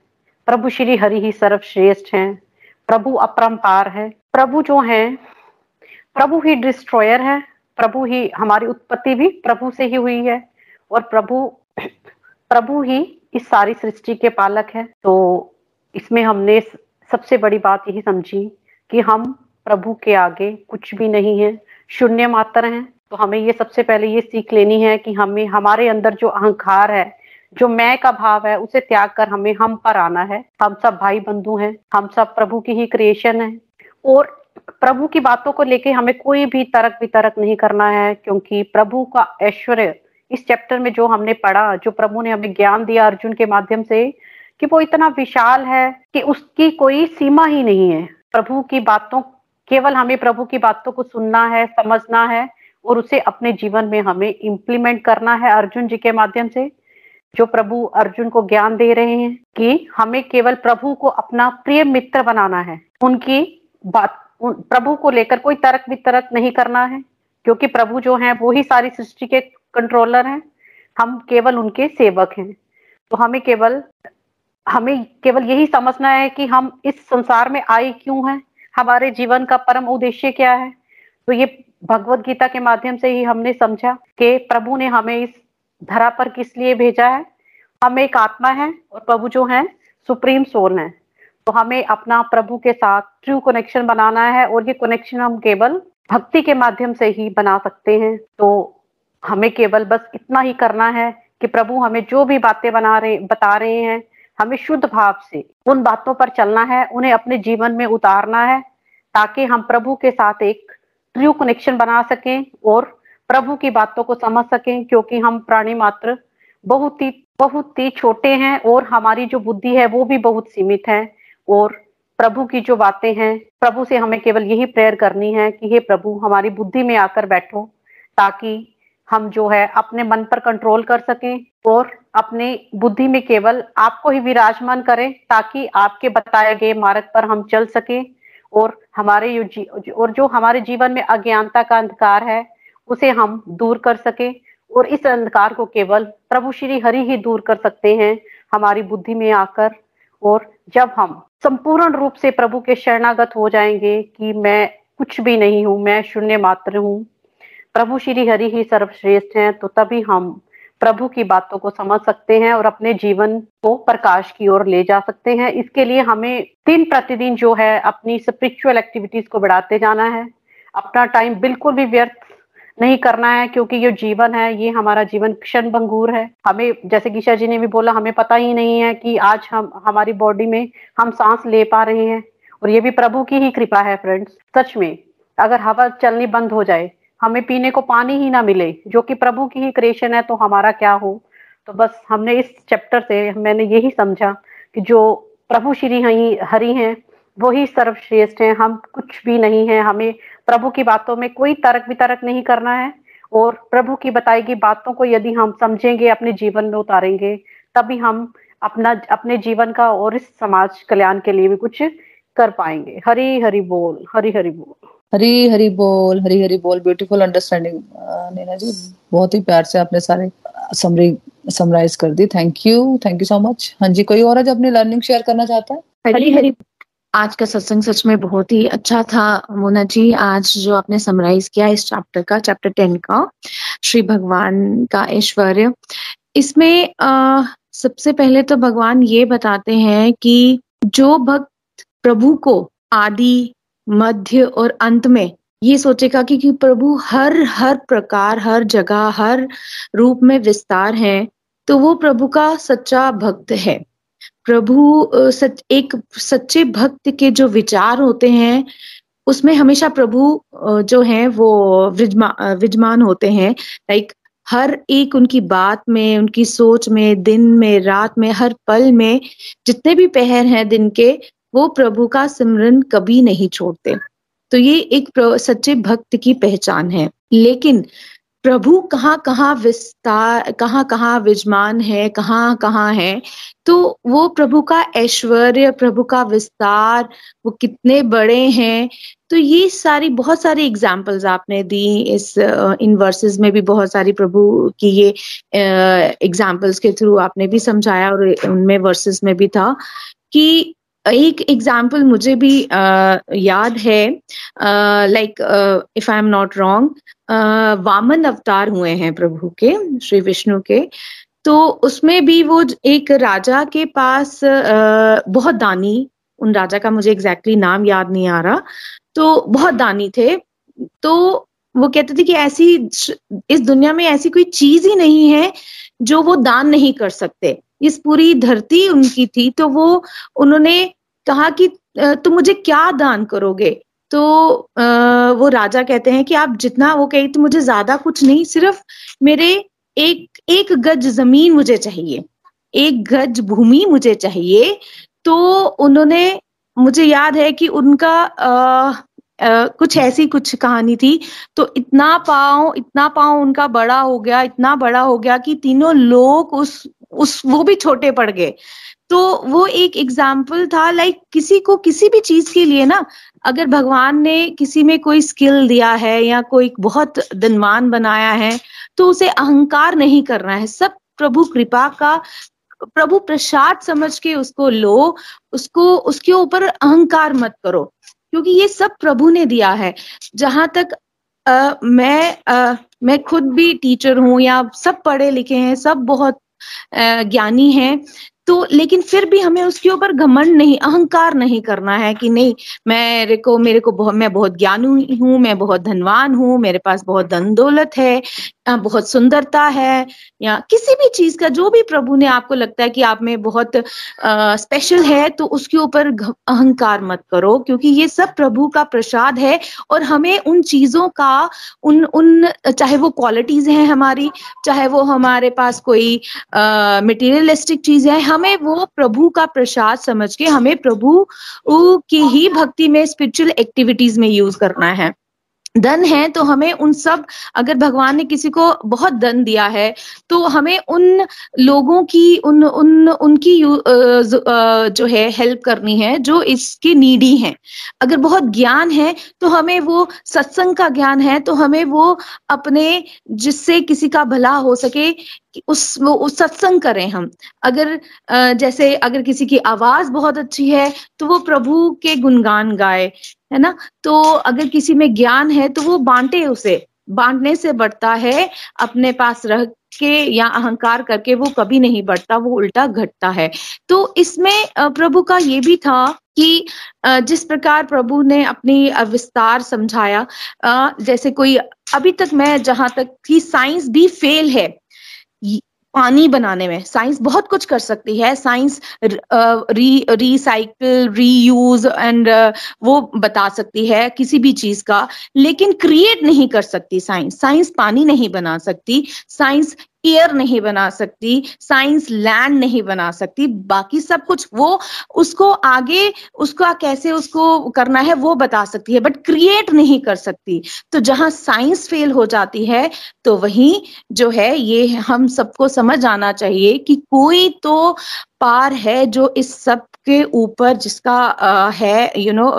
प्रभु श्री हरि ही सर्वश्रेष्ठ हैं, प्रभु अपरंपार है। प्रभु जो हैं, प्रभु ही डिस्ट्रॉयर है, प्रभु ही हमारी उत्पत्ति भी प्रभु से ही हुई है और प्रभु प्रभु ही इस सारी सृष्टि के पालक है। तो इसमें हमने सबसे बड़ी बात यही समझी कि हम प्रभु के आगे कुछ भी नहीं है, शून्य मात्र हैं। तो हमें ये सबसे पहले ये सीख लेनी है कि हमें, हमारे अंदर जो अहंकार है, जो मैं का भाव है, उसे त्याग कर हमें हम पर आना है। हम सब भाई बंधु हैं, हम सब प्रभु की ही क्रिएशन है। और प्रभु की बातों को लेके हमें कोई भी तर्क वितरक नहीं करना है, क्योंकि प्रभु का ऐश्वर्य इस चैप्टर में जो हमने पढ़ा, जो प्रभु ने हमें ज्ञान दिया अर्जुन के माध्यम से, कि वो इतना विशाल है कि उसकी कोई सीमा ही नहीं है। प्रभु की बातों, केवल हमें प्रभु की बातों को सुनना है, समझना है और उसे अपने जीवन में हमें इम्प्लीमेंट करना है अर्जुन जी के माध्यम से जो प्रभु अर्जुन को ज्ञान दे रहे हैं कि हमें केवल प्रभु को अपना प्रिय मित्र बनाना है। उनकी बात उन, प्रभु को लेकर कोई तर्क वितरक नहीं करना है क्योंकि प्रभु जो है वो ही सारी सृष्टि के कंट्रोलर हैं। हम केवल उनके सेवक हैं। तो हमें केवल हमें केवल यही समझना है कि हम इस संसार में आए क्यों हैं? हमारे जीवन का परम उद्देश्य क्या है? तो ये भगवत गीता के माध्यम से ही हमने समझा कि प्रभु ने हमें इस धरा पर किस लिए भेजा है? हम एक आत्मा है और प्रभु जो है, सुप्रीम सोल है। तो हमें अपना प्रभु के साथ ट्रू कनेक्शन बनाना है और ये कनेक्शन हम केवल भक्ति के माध्यम से ही बना सकते हैं। तो हमें केवल बस इतना ही करना है कि प्रभु हमें जो भी बातें बना रहे, बता रहे हैं, हमें शुद्ध भाव से उन बातों पर चलना है, उन्हें अपने जीवन में उतारना है, ताकि हम प्रभु के साथ एक ट्रू कनेक्शन बना सकें और प्रभु की बातों को समझ सकें, क्योंकि हम प्राणी मात्र बहुत ही बहुत ही छोटे हैं और हमारी जो बुद्धि है वो भी बहुत सीमित है। और प्रभु की जो बातें हैं, प्रभु से हमें केवल यही प्रेयर करनी है कि हे प्रभु, हमारी बुद्धि में आकर बैठो, ताकि हम जो है अपने मन पर कंट्रोल कर सकें और अपने बुद्धि में केवल आपको ही विराजमान करें, ताकि आपके बताए गए मार्ग पर हम चल सके। और हमारे और जो हमारे जीवन में अज्ञानता का अंधकार है, उसे हम दूर कर सके, और इस अंधकार को केवल प्रभु श्री हरि ही दूर कर सकते हैं, हमारी बुद्धि में आकर। और जब हम संपूर्ण रूप से प्रभु के शरणागत हो जाएँगे कि मैं कुछ भी नहीं हूँ, मैं शून्य मात्र हूँ, प्रभु श्री हरि ही सर्वश्रेष्ठ हैं तो तभी हम प्रभु की बातों को समझ सकते हैं और अपने जीवन को प्रकाश की ओर ले जा सकते हैं। इसके लिए हमें दिन प्रतिदिन जो है अपनी स्पिरिचुअल एक्टिविटीज़ को बढ़ाते जाना है। अपना टाइम बिल्कुल भी व्यर्थ नहीं करना है क्योंकि ये जीवन है, ये हमारा जीवन क्षण भंगूर है। हमें, जैसे गीशा जी ने भी बोला, हमें पता ही नहीं है कि आज हम, हमारी बॉडी में हम सांस ले पा रहे हैं और ये भी प्रभु की ही कृपा है फ्रेंड्स सच में, अगर हवा चलनी बंद हो जाए हमें पीने को पानी ही ना मिले, जो कि प्रभु की ही क्रिएशन है तो हमारा क्या हो? तो बस हमने इस चैप्टर से मैंने यही समझा कि जो प्रभु श्री हरि हैं वो ही सर्वश्रेष्ठ हैं, हम कुछ भी नहीं है, हमें प्रभु की बातों में कोई तर्क वितरक नहीं करना है, और प्रभु की बताई गई बातों को यदि हम समझेंगे, अपने जीवन में उतारेंगे, तभी हम अपना, अपने जीवन का और इस समाज कल्याण के लिए भी कुछ कर पाएँगे। हरी, हरि बोल, हरी, हरि बोल। हरी हरी बोल हरी हरी बोल ब्यूटीफुल अंडरस्टैंडिंग नीना जी बहुत ही प्यार से आपने सारे समरी समराइज कर दी। Thank you thank you so much हाँ जी कोई और है जो अपनी लर्निंग शेयर करना चाहता है? हरी हरी आज का सत्संग सच में बहुत ही अच्छा था। मोना जी आज जो आपने समराइज किया इस चैप्टर का चैप्टर टेन का श्री भगवान का ऐश्वर्य इसमें आ, सबसे पहले तो भगवान ये बताते हैं कि जो भक्त प्रभु को आदि मध्य और अंत में ये सोचेगा कि, कि प्रभु हर हर प्रकार हर जगह हर रूप में विस्तार है तो वो प्रभु का सच्चा भक्त है। प्रभु सच एक सच्चे भक्त के जो विचार होते हैं उसमें हमेशा प्रभु जो है वो विजमा विजमान होते हैं। लाइक हर एक उनकी बात में उनकी सोच में दिन में रात में हर पल में जितने भी पहर हैं दिन के वो प्रभु का सिमरन कभी नहीं छोड़ते। तो ये एक सच्चे भक्त की पहचान है। लेकिन प्रभु कहाँ कहाँ विस्तार, कहाँ कहाँ विजमान है, कहाँ कहाँ है तो वो प्रभु का ऐश्वर्य, प्रभु का विस्तार, वो कितने बड़े हैं तो ये सारी, बहुत सारी एग्जाम्पल्स आपने दी इस इन वर्सेस में भी बहुत सारी प्रभु की ये एग्जाम्पल्स के थ्रू आपने भी समझाया और उनमें वर्सेस में भी था कि एक एग्ज़ाम्पल मुझे भी याद है like if I am not wrong Vaman अवतार हुए हैं प्रभु के, श्री विष्णु के। तो उसमें भी वो एक राजा के पास बहुत दानी, उन राजा का मुझे एग्जैक्टली exactly नाम याद नहीं आ रहा तो बहुत दानी थे। तो वो कहते थे कि ऐसी इस दुनिया में ऐसी कोई चीज़ ही नहीं है जो वो दान नहीं कर सकते। इस पूरी धरती उनकी थी तो वो उन्होंने कहा कि तुम मुझे क्या दान करोगे? तो वो राजा कहते हैं कि आप जितना वो कही तो मुझे ज़्यादा कुछ नहीं सिर्फ़ मेरे एक एक गज ज़मीन मुझे चाहिए एक गज भूमि मुझे चाहिए। तो उन्होंने मुझे याद है कि उनका आ, Uh, कुछ ऐसी कुछ कहानी थी तो इतना पाओ इतना पाओ उनका बड़ा हो गया इतना बड़ा हो गया कि तीनों लोग उस उस वो भी छोटे पड़ गए। तो वो एक एग्ज़ाम्पल था लाइक किसी को किसी भी चीज़ के लिए ना अगर भगवान ने किसी में कोई स्किल दिया है या कोई बहुत धनवान बनाया है तो उसे अहंकार नहीं करना है। सब प्रभु कृपा का प्रभु प्रसाद समझ के उसको लो उसको उसके ऊपर अहंकार मत करो क्योंकि ये सब प्रभु ने दिया है। जहाँ तक आ, मैं आ, मैं खुद भी टीचर हूँ या सब पढ़े लिखे हैं सब बहुत ज्ञानी हैं। तो लेकिन फिर भी हमें उसके ऊपर घमंड नहीं अहंकार नहीं करना है कि नहीं मेरे को मेरे को बहुत मैं बहुत ज्ञानी हूँ मैं बहुत धनवान हूँ मेरे पास बहुत धन दौलत है बहुत सुंदरता है या किसी भी चीज़ का जो भी प्रभु ने आपको लगता है कि आप में बहुत आ, स्पेशल है तो उसके ऊपर अहंकार मत करो क्योंकि ये सब प्रभु का प्रसाद है और हमें उन चीज़ों का उन उन चाहे वो क्वालिटीज हैं हमारी चाहे वो हमारे पास कोई मटेरियलिस्टिक चीज़ है हमें वो प्रभु का प्रसाद समझ के हमें प्रभु की ही भक्ति में स्पिरिचुअल एक्टिविटीज़ में यूज़ करना है। धन है तो हमें उन सब, अगर भगवान ने किसी को बहुत धन दिया है तो हमें उन लोगों की, उन उन, उनकी जो है हेल्प करनी है, जो इसके नीडी हैं। अगर बहुत ज्ञान है तो हमें वो सत्संग का ज्ञान है तो हमें वो अपने, जिससे किसी का भला हो सके उस, वो सत्संग करें हम। अगर जैसे अगर किसी की आवाज़ बहुत अच्छी है तो वो प्रभु के गुणगान गाए। है ना? तो अगर किसी में ज्ञान है तो वो बांटे उसे। बांटने से बढ़ता है, अपने पास रह के या अहंकार करके वो कभी नहीं बढ़ता, वो उल्टा घटता है। तो इसमें प्रभु का ये भी था कि जिस प्रकार प्रभु ने अपनी विस्तार समझाया जैसे कोई, अभी तक मैं जहाँ तक कि साइंस भी फेल है पानी बनाने में। साइंस बहुत कुछ कर सकती है। साइंस री रिसाइकिल रीयूज एंड वो बता सकती है किसी भी चीज़ का। लेकिन क्रिएट नहीं कर सकती साइंस। साइंस पानी नहीं बना सकती। साइंस एयर नहीं बना सकती साइंस लैंड नहीं बना सकती, बाकी सब कुछ वो उसको आगे उसका कैसे उसको करना है वो बता सकती है बट क्रिएट नहीं कर सकती। तो जहाँ साइंस फेल हो जाती है तो वहीं जो है ये हम सबको समझ आना चाहिए कि कोई तो पार है जो इस सब के ऊपर जिसका आ, है यू नो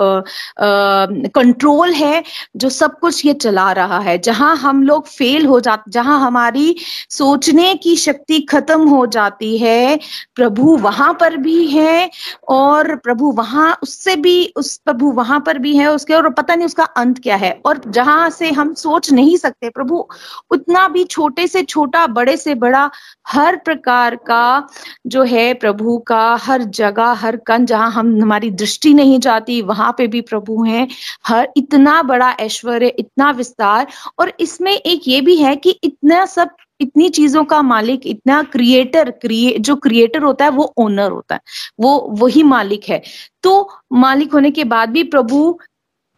कंट्रोल है जो सब कुछ ये चला रहा है। जहाँ हम लोग फेल हो जाते जहाँ हमारी सोचने की शक्ति खत्म हो जाती है प्रभु वहाँ पर भी है और प्रभु वहाँ उससे भी उस प्रभु वहाँ पर भी है उसके और पता नहीं उसका अंत क्या है। और जहाँ से हम सोच नहीं सकते प्रभु उतना भी छोटे से छोटा बड़े से बड़ा हर प्रकार का जो है प्रभु का हर जगह हर कन जहाँ हम, हमारी दृष्टि नहीं जाती, वहाँ पे भी प्रभु हैं। हर, इतना बड़ा ऐश्वर्य, इतना विस्तार। और इसमें एक ये भी है कि इतना सब, इतनी चीज़ों का मालिक, इतना क्रिएटर क्रिए जो क्रिएटर होता है, वो ओनर होता है। वो, वही मालिक है। तो मालिक होने के बाद भी प्रभु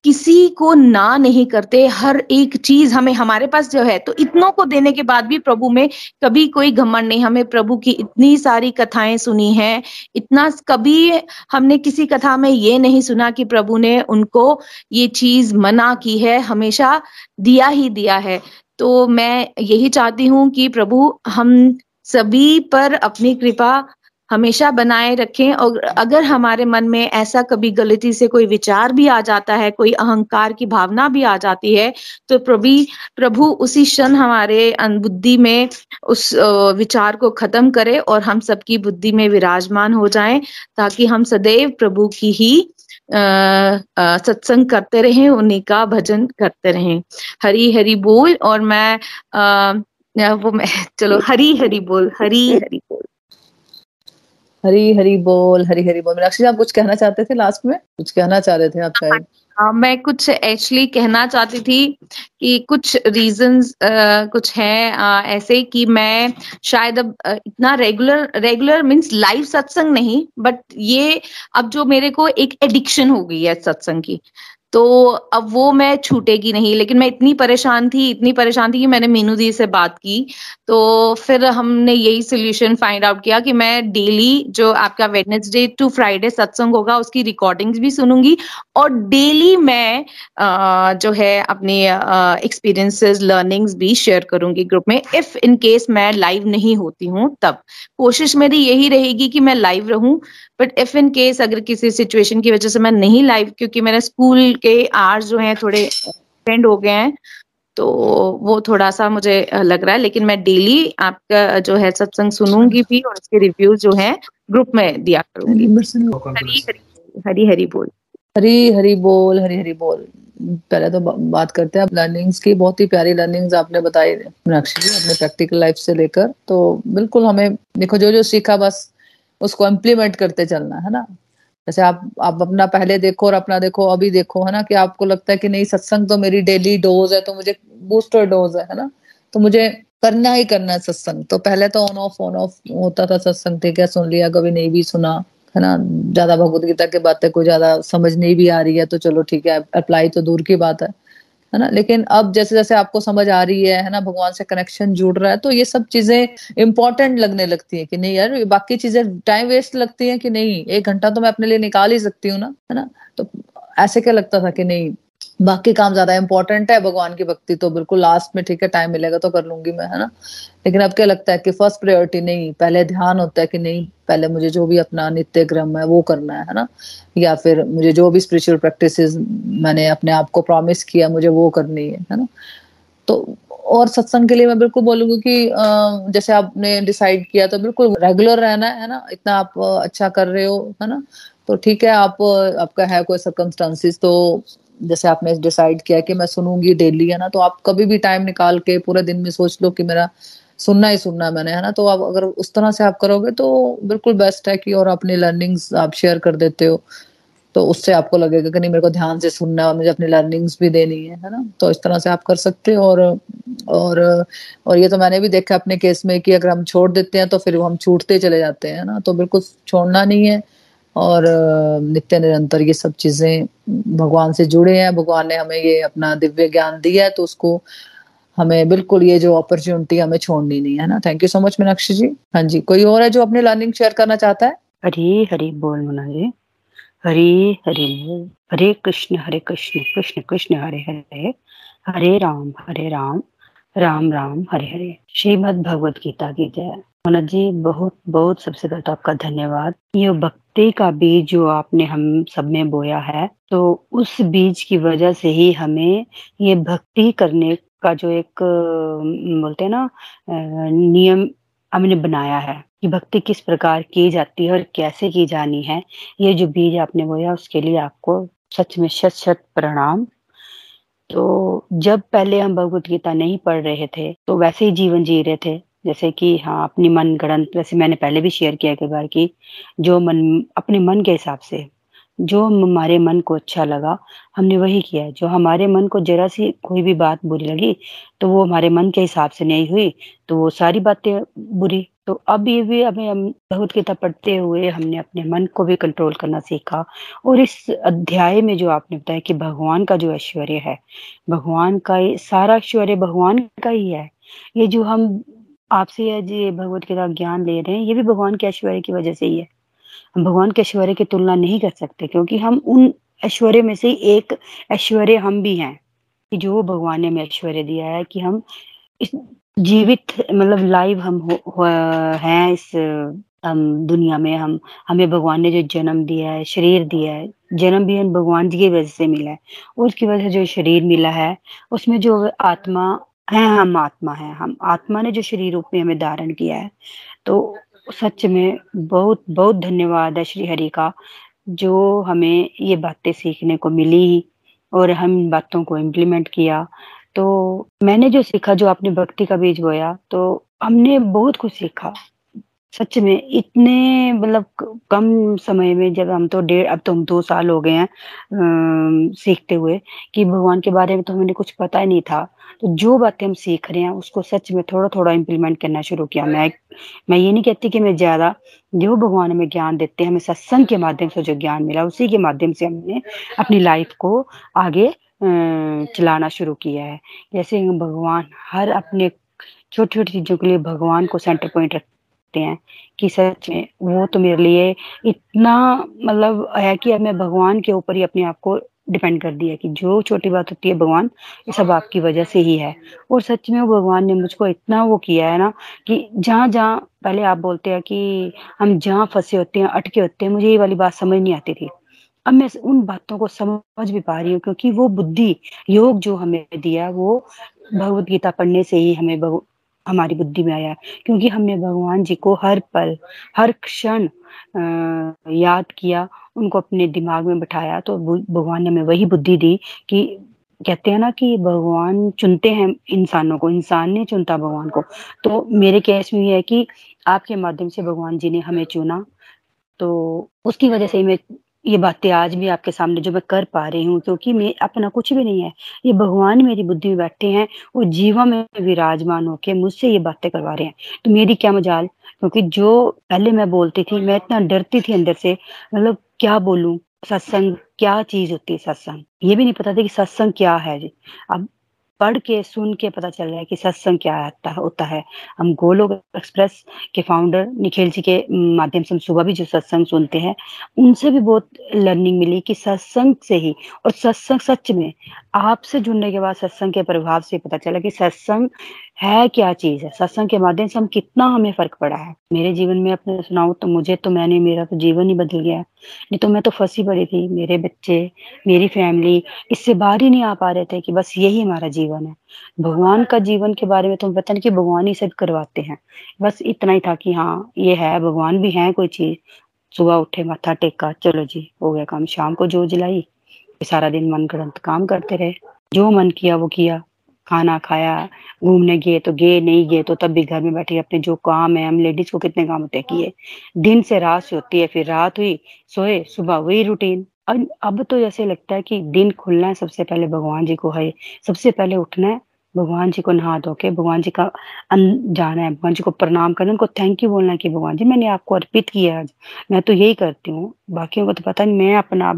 किसी को ना नहीं करते, हर एक चीज़ हमें हमारे पास जो है तो इतनों को देने के बाद भी प्रभु में कभी कोई घमंड नहीं, हमें प्रभु की इतनी सारी कथाएँ सुनी है, इतना कभी हमने किसी कथा में ये नहीं सुना कि प्रभु ने उनको ये चीज़ मना की है, हमेशा दिया ही दिया है। तो मैं यही चाहती हूँ कि प्रभु, हम सभी पर अपनी कृपा हमेशा बनाए रखें और अगर हमारे मन में ऐसा कभी गलती से कोई विचार भी आ जाता है कोई अहंकार की भावना भी आ जाती है तो प्रभु प्रभु उसी क्षण हमारे बुद्धि में उस विचार को खत्म करे और हम सबकी बुद्धि में विराजमान हो जाएँ ताकि हम सदैव प्रभु की ही अः सत्संग करते रहें उन्हीं का भजन करते रहें। हरी हरी बोल और मैं आ, वो मैं चलो हरी हरी बोल हरी हरी बोल। हरी हरी बोल, हरी हरी बोल। मीनाक्षी आप कुछ कहना चाहते थे लास्ट में? कुछ कहना चाह रहे थे आप शायद? हाँ मैं कुछ एक्चुअली कहना चाहती थी कि कुछ रीजंस कुछ हैं ऐसे कि मैं शायद अब इतना रेगुलर रेगुलर मींस लाइव सत्संग नहीं बट ये अब जो मेरे को एक एडिक्शन हो गई है सत्संग की। तो अब वो मैं छूटेगी नहीं लेकिन मैं इतनी परेशान थी इतनी परेशान थी कि मैंने मीनू दी से बात की। तो फिर हमने यही सोल्यूशन फाइंड आउट किया कि मैं डेली जो आपका वेडनेसडे टू फ्राइडे सत्संग होगा उसकी रिकॉर्डिंग्स भी सुनूँगी और डेली मैं आ, जो है अपनी एक्सपीरियंसेस लर्निंग्स भी शेयर करूँगी ग्रुप में इफ़ इन केस मैं लाइव नहीं होती हूँ तब। कोशिश मेरी यही रहेगी कि मैं लाइव रहूँ बट इफ़ इन केस अगर किसी सिचुएशन की वजह से मैं नहीं लाइव क्योंकि मेरे स्कूल के आर्स जो हैं थोड़े एक्सटेंड हो गए हैं तो वो थोड़ा सा मुझे लग रहा है लेकिन मैं डेली आपका जो है सत्संग सुनूँगी भी और उसके रिव्यू जो है ग्रुप में दिया करूँगी। हरी हरी हरी हरी बोल। हरी हरी बोल हरी हरी बोल। पहले तो बात करते हैं लर्निंग्स की बहुत ही प्यारी लर्निंग्स आपने बताई मीनाक्षी जी अपने प्रैक्टिकल लाइफ से लेकर। तो बिल्कुल हमें देखो जो जो सीखा बस उसको इम्प्लीमेंट करते चलना है ना? जैसे आप आप अपना पहले देखो और अपना देखो, अभी देखो, है ना, कि आपको लगता है कि नहीं, सत्संग तो मेरी डेली डोज है तो मुझे बूस्टर डोज है ना? तो मुझे करना ही करना है सत्संग। तो पहले तो ऑन ऑफ़ ऑन ऑफ़ होता था सत्संग, ठीक है, सुन लिया, कभी नहीं भी सुना, है ना? ज़्यादा भगवत गीता की बातें कोई ज़्यादा समझ नहीं भी आ रही है तो चलो, ठीक है अप्लाई तो दूर की बात है। है ना? लेकिन अब जैसे जैसे आपको समझ आ रही है है ना? भगवान से कनेक्शन जुड़ रहा है तो ये सब चीज़ें इंपॉर्टेंट लगने लगती है कि नहीं यार, बाकी चीज़ें टाइम वेस्ट लगती है कि नहीं? एक घंटा तो मैं अपने लिए निकाल ही सकती हूँ ना? है ना? तो ऐसे क्या लगता था कि नहीं? बाकी काम ज़्यादा इंपॉर्टेंट है, भगवान की भक्ति तो बिल्कुल लास्ट में ठीक है टाइम मिलेगा तो कर लूँगी मैं, है ना? लेकिन अब क्या लगता है कि फ़र्स्ट प्रायोरिटी नहीं, पहले ध्यान होता है कि नहीं, पहले मुझे जो भी अपना नित्य क्रम है, वो करना है ना? या फिर मुझे जो भी स्पिरिचुअल प्रैक्टिस मैंने अपने आप को प्रॉमिस किया, मुझे वो करनी है है ना? तो और सत्संग के लिए मैं बिल्कुल बोलूँगी कि जैसे आपने डिसाइड किया तो बिल्कुल रेगुलर रहना है ना? इतना आप अच्छा कर रहे हो, है ना? तो ठीक है, आप, आपका है कोई सर्कमस्टांसिस तो जैसे आपने डिसाइड किया कि मैं सुनूँगी डेली है ना? तो आप कभी भी टाइम निकाल के पूरे दिन में सोच लो कि मेरा सुनना ही सुनना मैंने, है ना? तो आप अगर उस तरह से आप करोगे तो बिल्कुल बेस्ट है कि और अपनी लर्निंग्स आप शेयर कर देते हो। तो उससे आपको लगेगा कि नहीं, मेरे को ध्यान से सुनना है और मुझे अपनी लर्निंग्स भी देनी है है ना? तो इस तरह से आप कर सकते हो और और और ये तो मैंने भी देखा अपने केस में कि अगर हम छोड़ देते हैं तो फिर हम छूटते चले जाते हैं ना? तो बिल्कुल छोड़ना नहीं है। और नित्य निरंतर ये सब चीज़ें भगवान से जुड़े हैं। भगवान ने हमें ये अपना दिव्य ज्ञान दिया है तो उसको हमें बिल्कुल ये जो अपॉर्चुनिटी हमें छोड़नी नहीं है ना। Thank you so much Meenakshi ji. हाँ जी, कोई और है जो अपनी लर्निंग शेयर करना चाहता है? हरी हरी बोल, मुना जी। हरी हरी बोल। हरे कृष्ण हरे कृष्ण कृष्ण कृष्ण, हरे हरे। हरे राम हरे राम। राम राम, हरे हरे। श्रीमद भगवत गीता की जय। मनोज जी, बहुत बहुत सबसे पहले तो आपका धन्यवाद। ये भक्ति का बीज जो आपने हम सब में बोया है तो उस बीज की वजह से ही हमें ये भक्ति करने का जो एक बोलते हैं ना नियम हमने बनाया है कि भक्ति किस प्रकार की जाती है और कैसे की जानी है। ये जो बीज आपने बोया, उसके लिए आपको सच में शत शत प्रणाम। तो जब पहले हम भगवत गीता नहीं पढ़ रहे थे तो वैसे ही जीवन जी रहे थे। जैसे कि हाँ अपनी मन गणत जैसे मैंने पहले भी शेयर किया कई बार की जो मन, अपने मन के हिसाब से, जो हमारे मन को अच्छा लगा, हमने वही किया जो हमारे मन को जरा सी कोई भी बात बुरी लगी तो वो हमारे मन के हिसाब से नहीं हुई तो वो सारी बातें बुरी। तो अब ये भी हमें हम बहुत गीता पढ़ते हुए हमने अपने मन को भी कंट्रोल करना सीखा और इस अध्याय में जो आपने बताया कि भगवान का जो ऐश्वर्य है, भगवान का सारा ऐश्वर्य भगवान का ही है। ये जो हम आपसे आज ये भगवत गीता ज्ञान ले रहे हैं, ये भी भगवान के ऐश्वर्य की वजह से ही है। हम भगवान के ऐश्वर्य की तुलना नहीं कर सकते क्योंकि हम उन ऐश्वर्य में से एक ऐश्वर्य हम भी हैं कि जो भगवान ने हमें ऐश्वर्य दिया है कि हम इस जीवित मतलब लाइव हम हैं इस, हम दुनिया में, हम, हमें भगवान ने जो जन्म दिया है, शरीर दिया है, जन्म भी हम भगवान जी की वजह से मिला है। उसकी वजह से जो शरीर मिला है, उसमें जो आत्मा है, हम आत्मा है। हम, आत्मा ने जो शरीर रूप में हमें धारण किया है। तो सच में बहुत बहुत धन्यवाद है श्री हरि का, जो हमें ये बातें सीखने को मिली और हम इन बातों को इम्प्लीमेंट किया। तो मैंने जो सीखा, जो आपने भक्ति का बीज बोया तो हमने बहुत कुछ सीखा। सच में इतने मतलब कम समय में जब हम तो डेढ़, अब तो हम दो साल हो गए हैं सीखते हुए कि भगवान के बारे में तो हमें कुछ पता ही नहीं था। तो जो बातें हम सीख रहे हैं, उसको सच में थोड़ा थोड़ा इम्प्लीमेंट करना शुरू किया। मैं मैं ये नहीं कहती कि मैं ज़्यादा जो भगवान हमें ज्ञान देते हैं, हमें सत्संग के माध्यम से जो ज्ञान मिला, उसी के माध्यम से हमने अपनी लाइफ को आगे चलाना शुरू किया है। जैसे भगवान हर अपने छोटी छोटी चीज़ों के लिए भगवान को सेंटर पॉइंट रखते हैं कि सच में वो तो मेरे लिए इतना मतलब है कि अब मैं भगवान के ऊपर ही अपने आप को डिपेंड कर दिया कि जो छोटी बात होती है भगवान, ये सब आपकी वजह से ही है। और सच में वो भगवान ने मुझको इतना वो किया है ना कि जहाँ जहाँ पहले आप बोलते हैं कि हम जहाँ फंसे होते हैं, अटके होते हैं, मुझे ये वाली बात समझ नहीं आती थी। अब मैं उन बातों को समझ भी पा रही हूँ क्योंकि वो बुद्धि, योग जो हमें दिया वो भगवत गीता पढ़ने से ही हमें हमारी बुद्धि में आया क्योंकि हमने भगवान जी को हर पल, हर क्षण याद किया, उनको अपने दिमाग में बिठाया तो भगवान ने हमें वही बुद्धि दी कि कहते हैं ना कि भगवान चुनते हैं इंसानों को, इंसान ने चुनता भगवान को। तो मेरे केस में ये है कि आपके माध्यम से भगवान जी ने हमें चुना तो उसकी वजह से मैं ये बातें आज भी आपके सामने जो मैं कर पा रही हूँ, क्योंकि मैं अपना कुछ भी नहीं है। ये भगवान मेरी बुद्धि में बैठे हैं वो जीवा में विराजमान होके मुझसे ये बातें करवा रहे हैं। तो मेरी क्या मजाल? क्योंकि जो पहले मैं बोलती थी, मैं इतना डरती थी अंदर से मतलब क्या बोलूँ? सत्संग, क्या चीज़ होती है सत्संग? ये भी नहीं पता था कि सत्संग क्या है जी। अब पढ़ के सुन के पता चल रहा है कि सत्संग क्या आता होता है। हम गोलोक एक्सप्रेस के फाउंडर निखिल जी के माध्यम से हम सुबह भी जो सत्संग सुनते हैं, उनसे भी बहुत लर्निंग मिली कि सत्संग से ही, और सत्संग सच में, आपसे जुड़ने के बाद सत्संग के प्रभाव से पता चला कि सत्संग है क्या चीज़ है। सत्संग के माध्यम से हम कितना हमें फ़र्क पड़ा है। मेरे जीवन में अपने सुनाओ तो मुझे तो मैंने, मेरा तो जीवन ही बदल गया नहीं तो मैं तो फंसी पड़ी थी, मेरे बच्चे, मेरी फैमिली इससे बाहर ही नहीं आ पा रहे थे कि बस यही हमारा जीवन है। भगवान का जीवन के बारे में तो पता नहीं कि भगवान ही सब करवाते हैं। बस इतना ही था कि हाँ ये है, भगवान भी है कोई चीज़। सुबह उठे, माथा टेका, चलो जी, हो गया काम। शाम को जो जलाई सारा दिन मन ग्रंथ काम करते रहे। जो मन किया, वो किया। खाना खाया, घूमने गए तो गए, नहीं गए तो तब भी घर में बैठे अपने जो काम है, हम लेडीज़ को कितने काम होते किए। दिन से रात से होती है, फिर रात हुई, सोए, सुबह वही रूटीन अब तो जैसे लगता है कि दिन खुलना है सबसे पहले भगवान जी को है। सबसे पहले उठना है, भगवान जी को नहा धो के, भगवान जी का जाना है, भगवान जी को प्रणाम करना उनको थैंक यू बोलना कि भगवान जी मैंने आपको अर्पित किया आज। मैं तो यही करती हूँ। बाकियों को तो पता नहीं, मैं अपना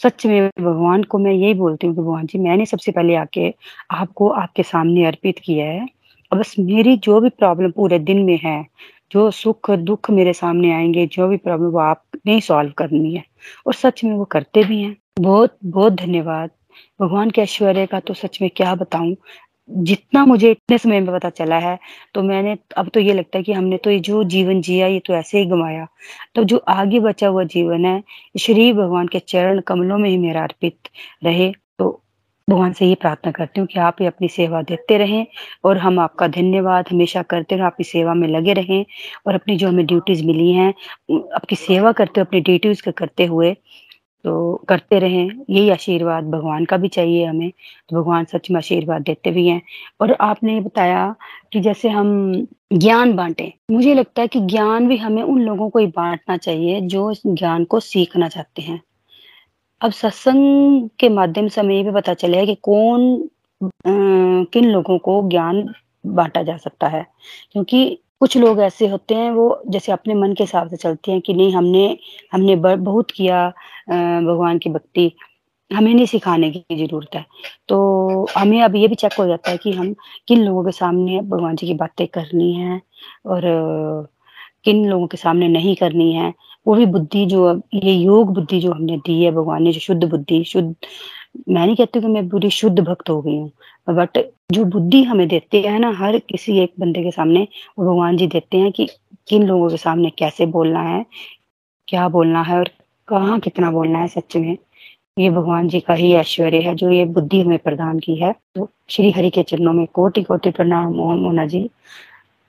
सच में भगवान को मैं यही बोलती हूँ कि भगवान जी, मैंने सबसे पहले आके आपको आपके सामने अर्पित किया है। और बस मेरी जो भी प्रॉब्लम पूरे दिन में है, जो सुख दुख मेरे सामने आएँगे, जो भी प्रॉब्लम वो आपने सॉल्व करनी है, और सच में वो करते भी हैं। बहुत बहुत धन्यवाद। भगवान के ऐश्वर्य का तो सच में क्या बताऊँ? जितना मुझे इतने समय में पता चला है तो मैंने, अब तो ये लगता है कि हमने तो ये जो जीवन जिया, ये तो ऐसे ही गंवाया। तो जो आगे बचा हुआ जीवन है, श्री भगवान के चरण कमलों में ही मेरा अर्पित रहे तो भगवान से ये प्रार्थना करती हूँ कि आप ही अपनी सेवा देते रहें, और हम आपका धन्यवाद हमेशा करते रहे आपकी सेवा में लगे रहें, और अपनी जो हमें ड्यूटीज़ मिली हैं आपकी सेवा करते हुए, अपनी ड्यूटीज़ करते हुए तो करते रहें यही आशीर्वाद भगवान का भी चाहिए हमें। तो भगवान सच में आशीर्वाद देते भी हैं। और आपने बताया कि जैसे हम ज्ञान बांटे मुझे लगता है कि ज्ञान भी हमें उन लोगों को ही बांटना चाहिए जो ज्ञान को सीखना चाहते हैं। अब सत्संग के माध्यम से हमें ये भी पता चले कि कौन आ, किन लोगों को ज्ञान बांटा जा सकता है। क्योंकि कुछ लोग ऐसे होते हैं वो जैसे अपने मन के हिसाब से चलते हैं कि नहीं हमने हमने बहुत किया भगवान की भक्ति हमें नहीं सिखाने की ज़रूरत है। तो हमें अब ये भी चेक हो जाता है कि हम किन लोगों के सामने भगवान जी की बातें करनी है और किन लोगों के सामने नहीं करनी है। वो भी बुद्धि जो ये योग बुद्धि जो हमने दी है भगवान ने, जो शुद्ध बुद्धि, शुद्ध, मैं नहीं कहती कि मैं पूरी शुद्ध भक्त हो गई हूँ बट जो बुद्धि हमें देते हैं ना, हर किसी एक बंदे के सामने वो भगवान जी देते हैं कि किन लोगों के सामने कैसे बोलना है, क्या बोलना है और कहाँ कितना बोलना है सच में? ये भगवान जी का ही ऐश्वर्य है, जो ये बुद्धि हमें प्रदान की है। तो श्री हरि के चरणों में कोटि कोटि प्रणाम मोना जी।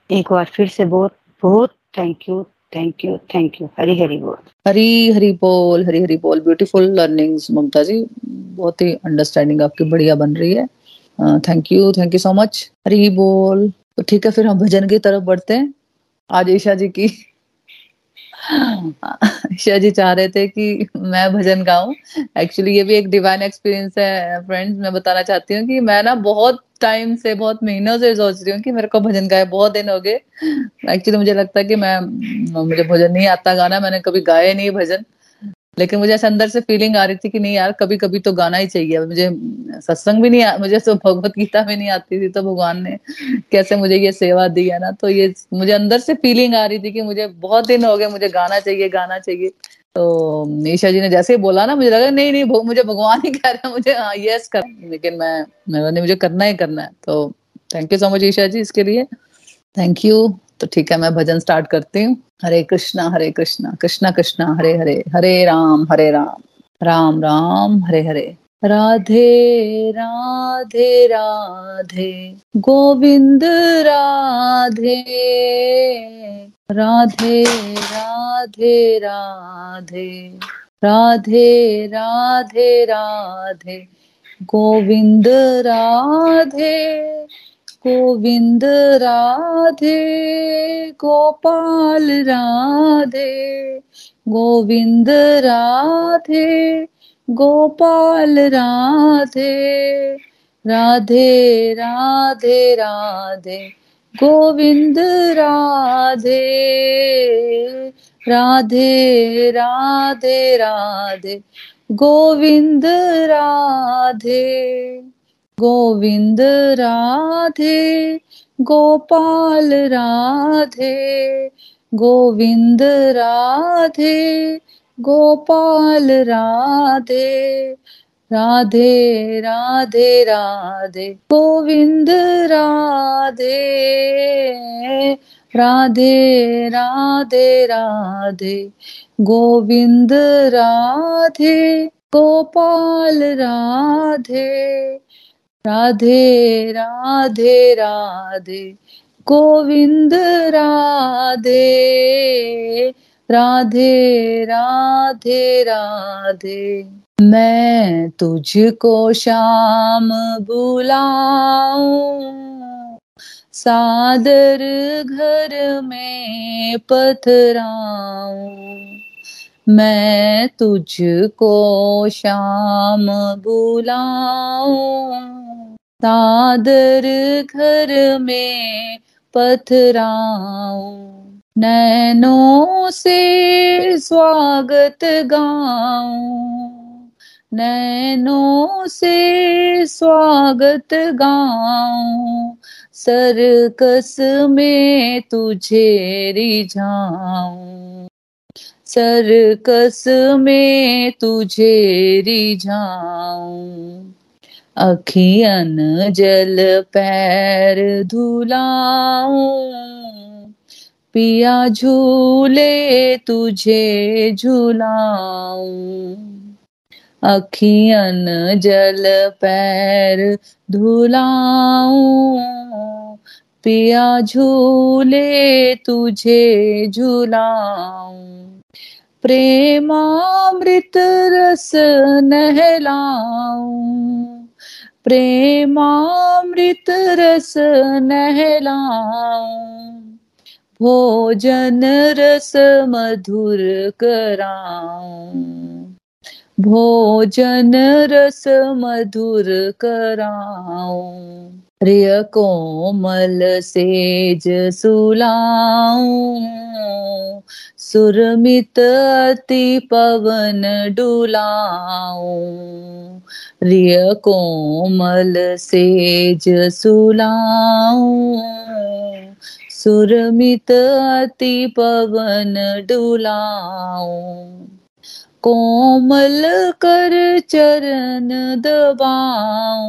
एक बार फिर से बहुत बहुत thank you thank you thank you Hari Hari बोल। हरी हरी बोल, हरी हरी बोल। Beautiful learnings Mamta ji. बहुत ही अंडरस्टैंडिंग आपकी बढ़िया बन रही है। Thank you thank you so much Hari बोल। तो ठीक है, फिर हम भजन की तरफ़ बढ़ते हैं। आज ईशा जी की ईशा जी चाह रहे थे कि मैं भजन गाऊं। एक्चुअली ये भी एक डिवाइन एक्सपीरियंस है फ्रेंड्स मैं बताना चाहती हूँ कि मैं ना बहुत टाइम से, बहुत महीनों से सोच रही हूँ कि मेरे को भजन गाए, बहुत दिन हो गए। एक्चुअली मुझे लगता है कि मैं, मुझे भजन नहीं आता गाना, मैंने कभी गाया नहीं भजन। लेकिन मुझे ऐसे अंदर से फीलिंग आ रही थी कि नहीं यार कभी कभी तो गाना ही चाहिए। मुझे सत्संग भी नहीं आ, मुझे तो भगवत गीता में नहीं आती थी तो भगवान ने कैसे मुझे ये सेवा दी है ना? तो ये मुझे अंदर से फीलिंग आ रही थी कि मुझे बहुत दिन हो गए मुझे गाना चाहिए गाना चाहिए। तो ईशा जी ने जैसे ही बोला ना मुझे लगा नहीं नहीं मुझे भगवान ही कह रहे हैं मुझे हाँ यस कर लेकिन मैं मैं मुझे करना ही करना है। तो thank you so much Isha ji इसके लिए। थैंक यू तो ठीक है, मैं भजन स्टार्ट करती हूँ। हरे कृष्णा हरे कृष्णा कृष्णा कृष्णा, हरे हरे हरे राम हरे राम राम राम, हरे हरे। राधे राधे राधे, गोविंद राधे। राधे राधे राधे राधे राधे राधे, गोविंद राधे। गोविंद राधे, गोपाल राधे, गोविंद राधे, गोपाल राधे राधे राधे राधे, गोविंद राधे राधे राधे राधे, गोविंद राधे। गोविंद राधे, गोपाल राधे, गोविंद राधे, गोपाल राधे राधे राधे राधे, गोविंद राधे राधे राधे राधे, गोविंद राधे, गोपाल राधे। राधे राधे राधे, गोविंद राधे। राधे राधे राधे, मैं तुझको शाम बुलाऊं। सादर घर में पथराऊं। मैं तुझको शाम बुलाऊं। सादर घर में पथराऊं। नैनों से स्वागत गाऊं। नैनों से स्वागत गाऊं। सरकस में तुझे रिझाऊं। सरकस में तुझे रिझाऊं अखियन जल पैर धुलाऊं। पिया झूले तुझे झुलाऊं। अखियन जल पैर धुलाऊं। पिया झूले तुझे झुलाऊं। प्रेमामृत रस नहलाऊं। प्रेमामृत रस नहलाऊं। भोजन रस मधुर कराऊं। भोजन रस मधुर कराओ रिय कोमल सेज सुलाऊ। सुरमित अति पवन डुलाऊ, रिय कोमल सेज सुलाऊ। सुरमित अति पवन डुलाऊ, कोमल कर चरण दबाऊ।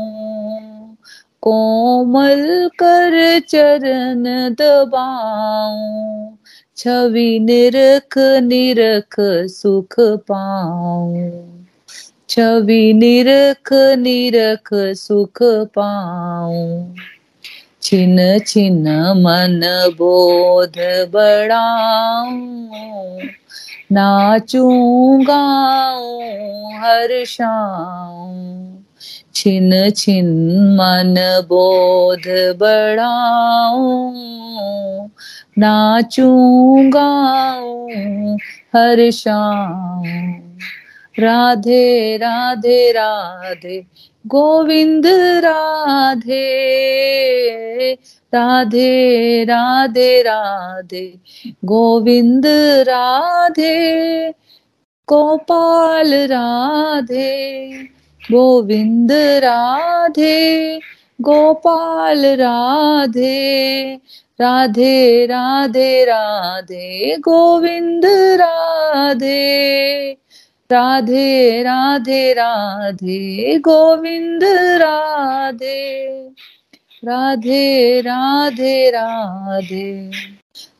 कोमल कर चरण दबाऊ छवि निरख निरख सुख पाऊँ। छवि निरख निरख सुख पाऊँ। छिन छिन मन बोध बढ़ाऊं नाचूं गाऊं हर्षाऊं छिन छिन मन बोध बढ़ाऊं नाचूं गाऊं हर्षाऊं राधे राधे राधे, गोविंद, राधे। राधे राधे राधे, गोविंद, राधे। गोपाल, राधे, गोविंद, राधे। गोपाल, राधे राधे राधे राधे, गोविंद, राधे राधे राधे राधे, गोविंद, राधे राधे राधे राधे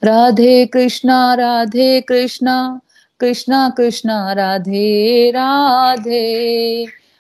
राधे कृष्णा राधे कृष्णा कृष्णा कृष्णा, राधे राधे।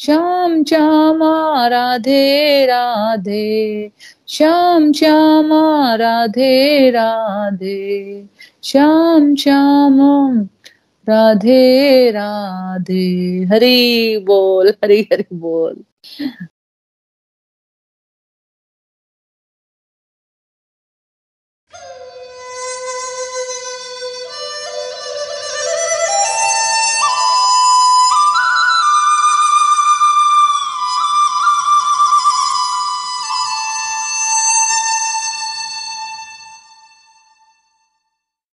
श्याम श्यामा, राधे राधे। श्याम श्यामा, राधे राधे। श्याम श्याम, राधे राधे। हरि बोल, हरि हरि बोल।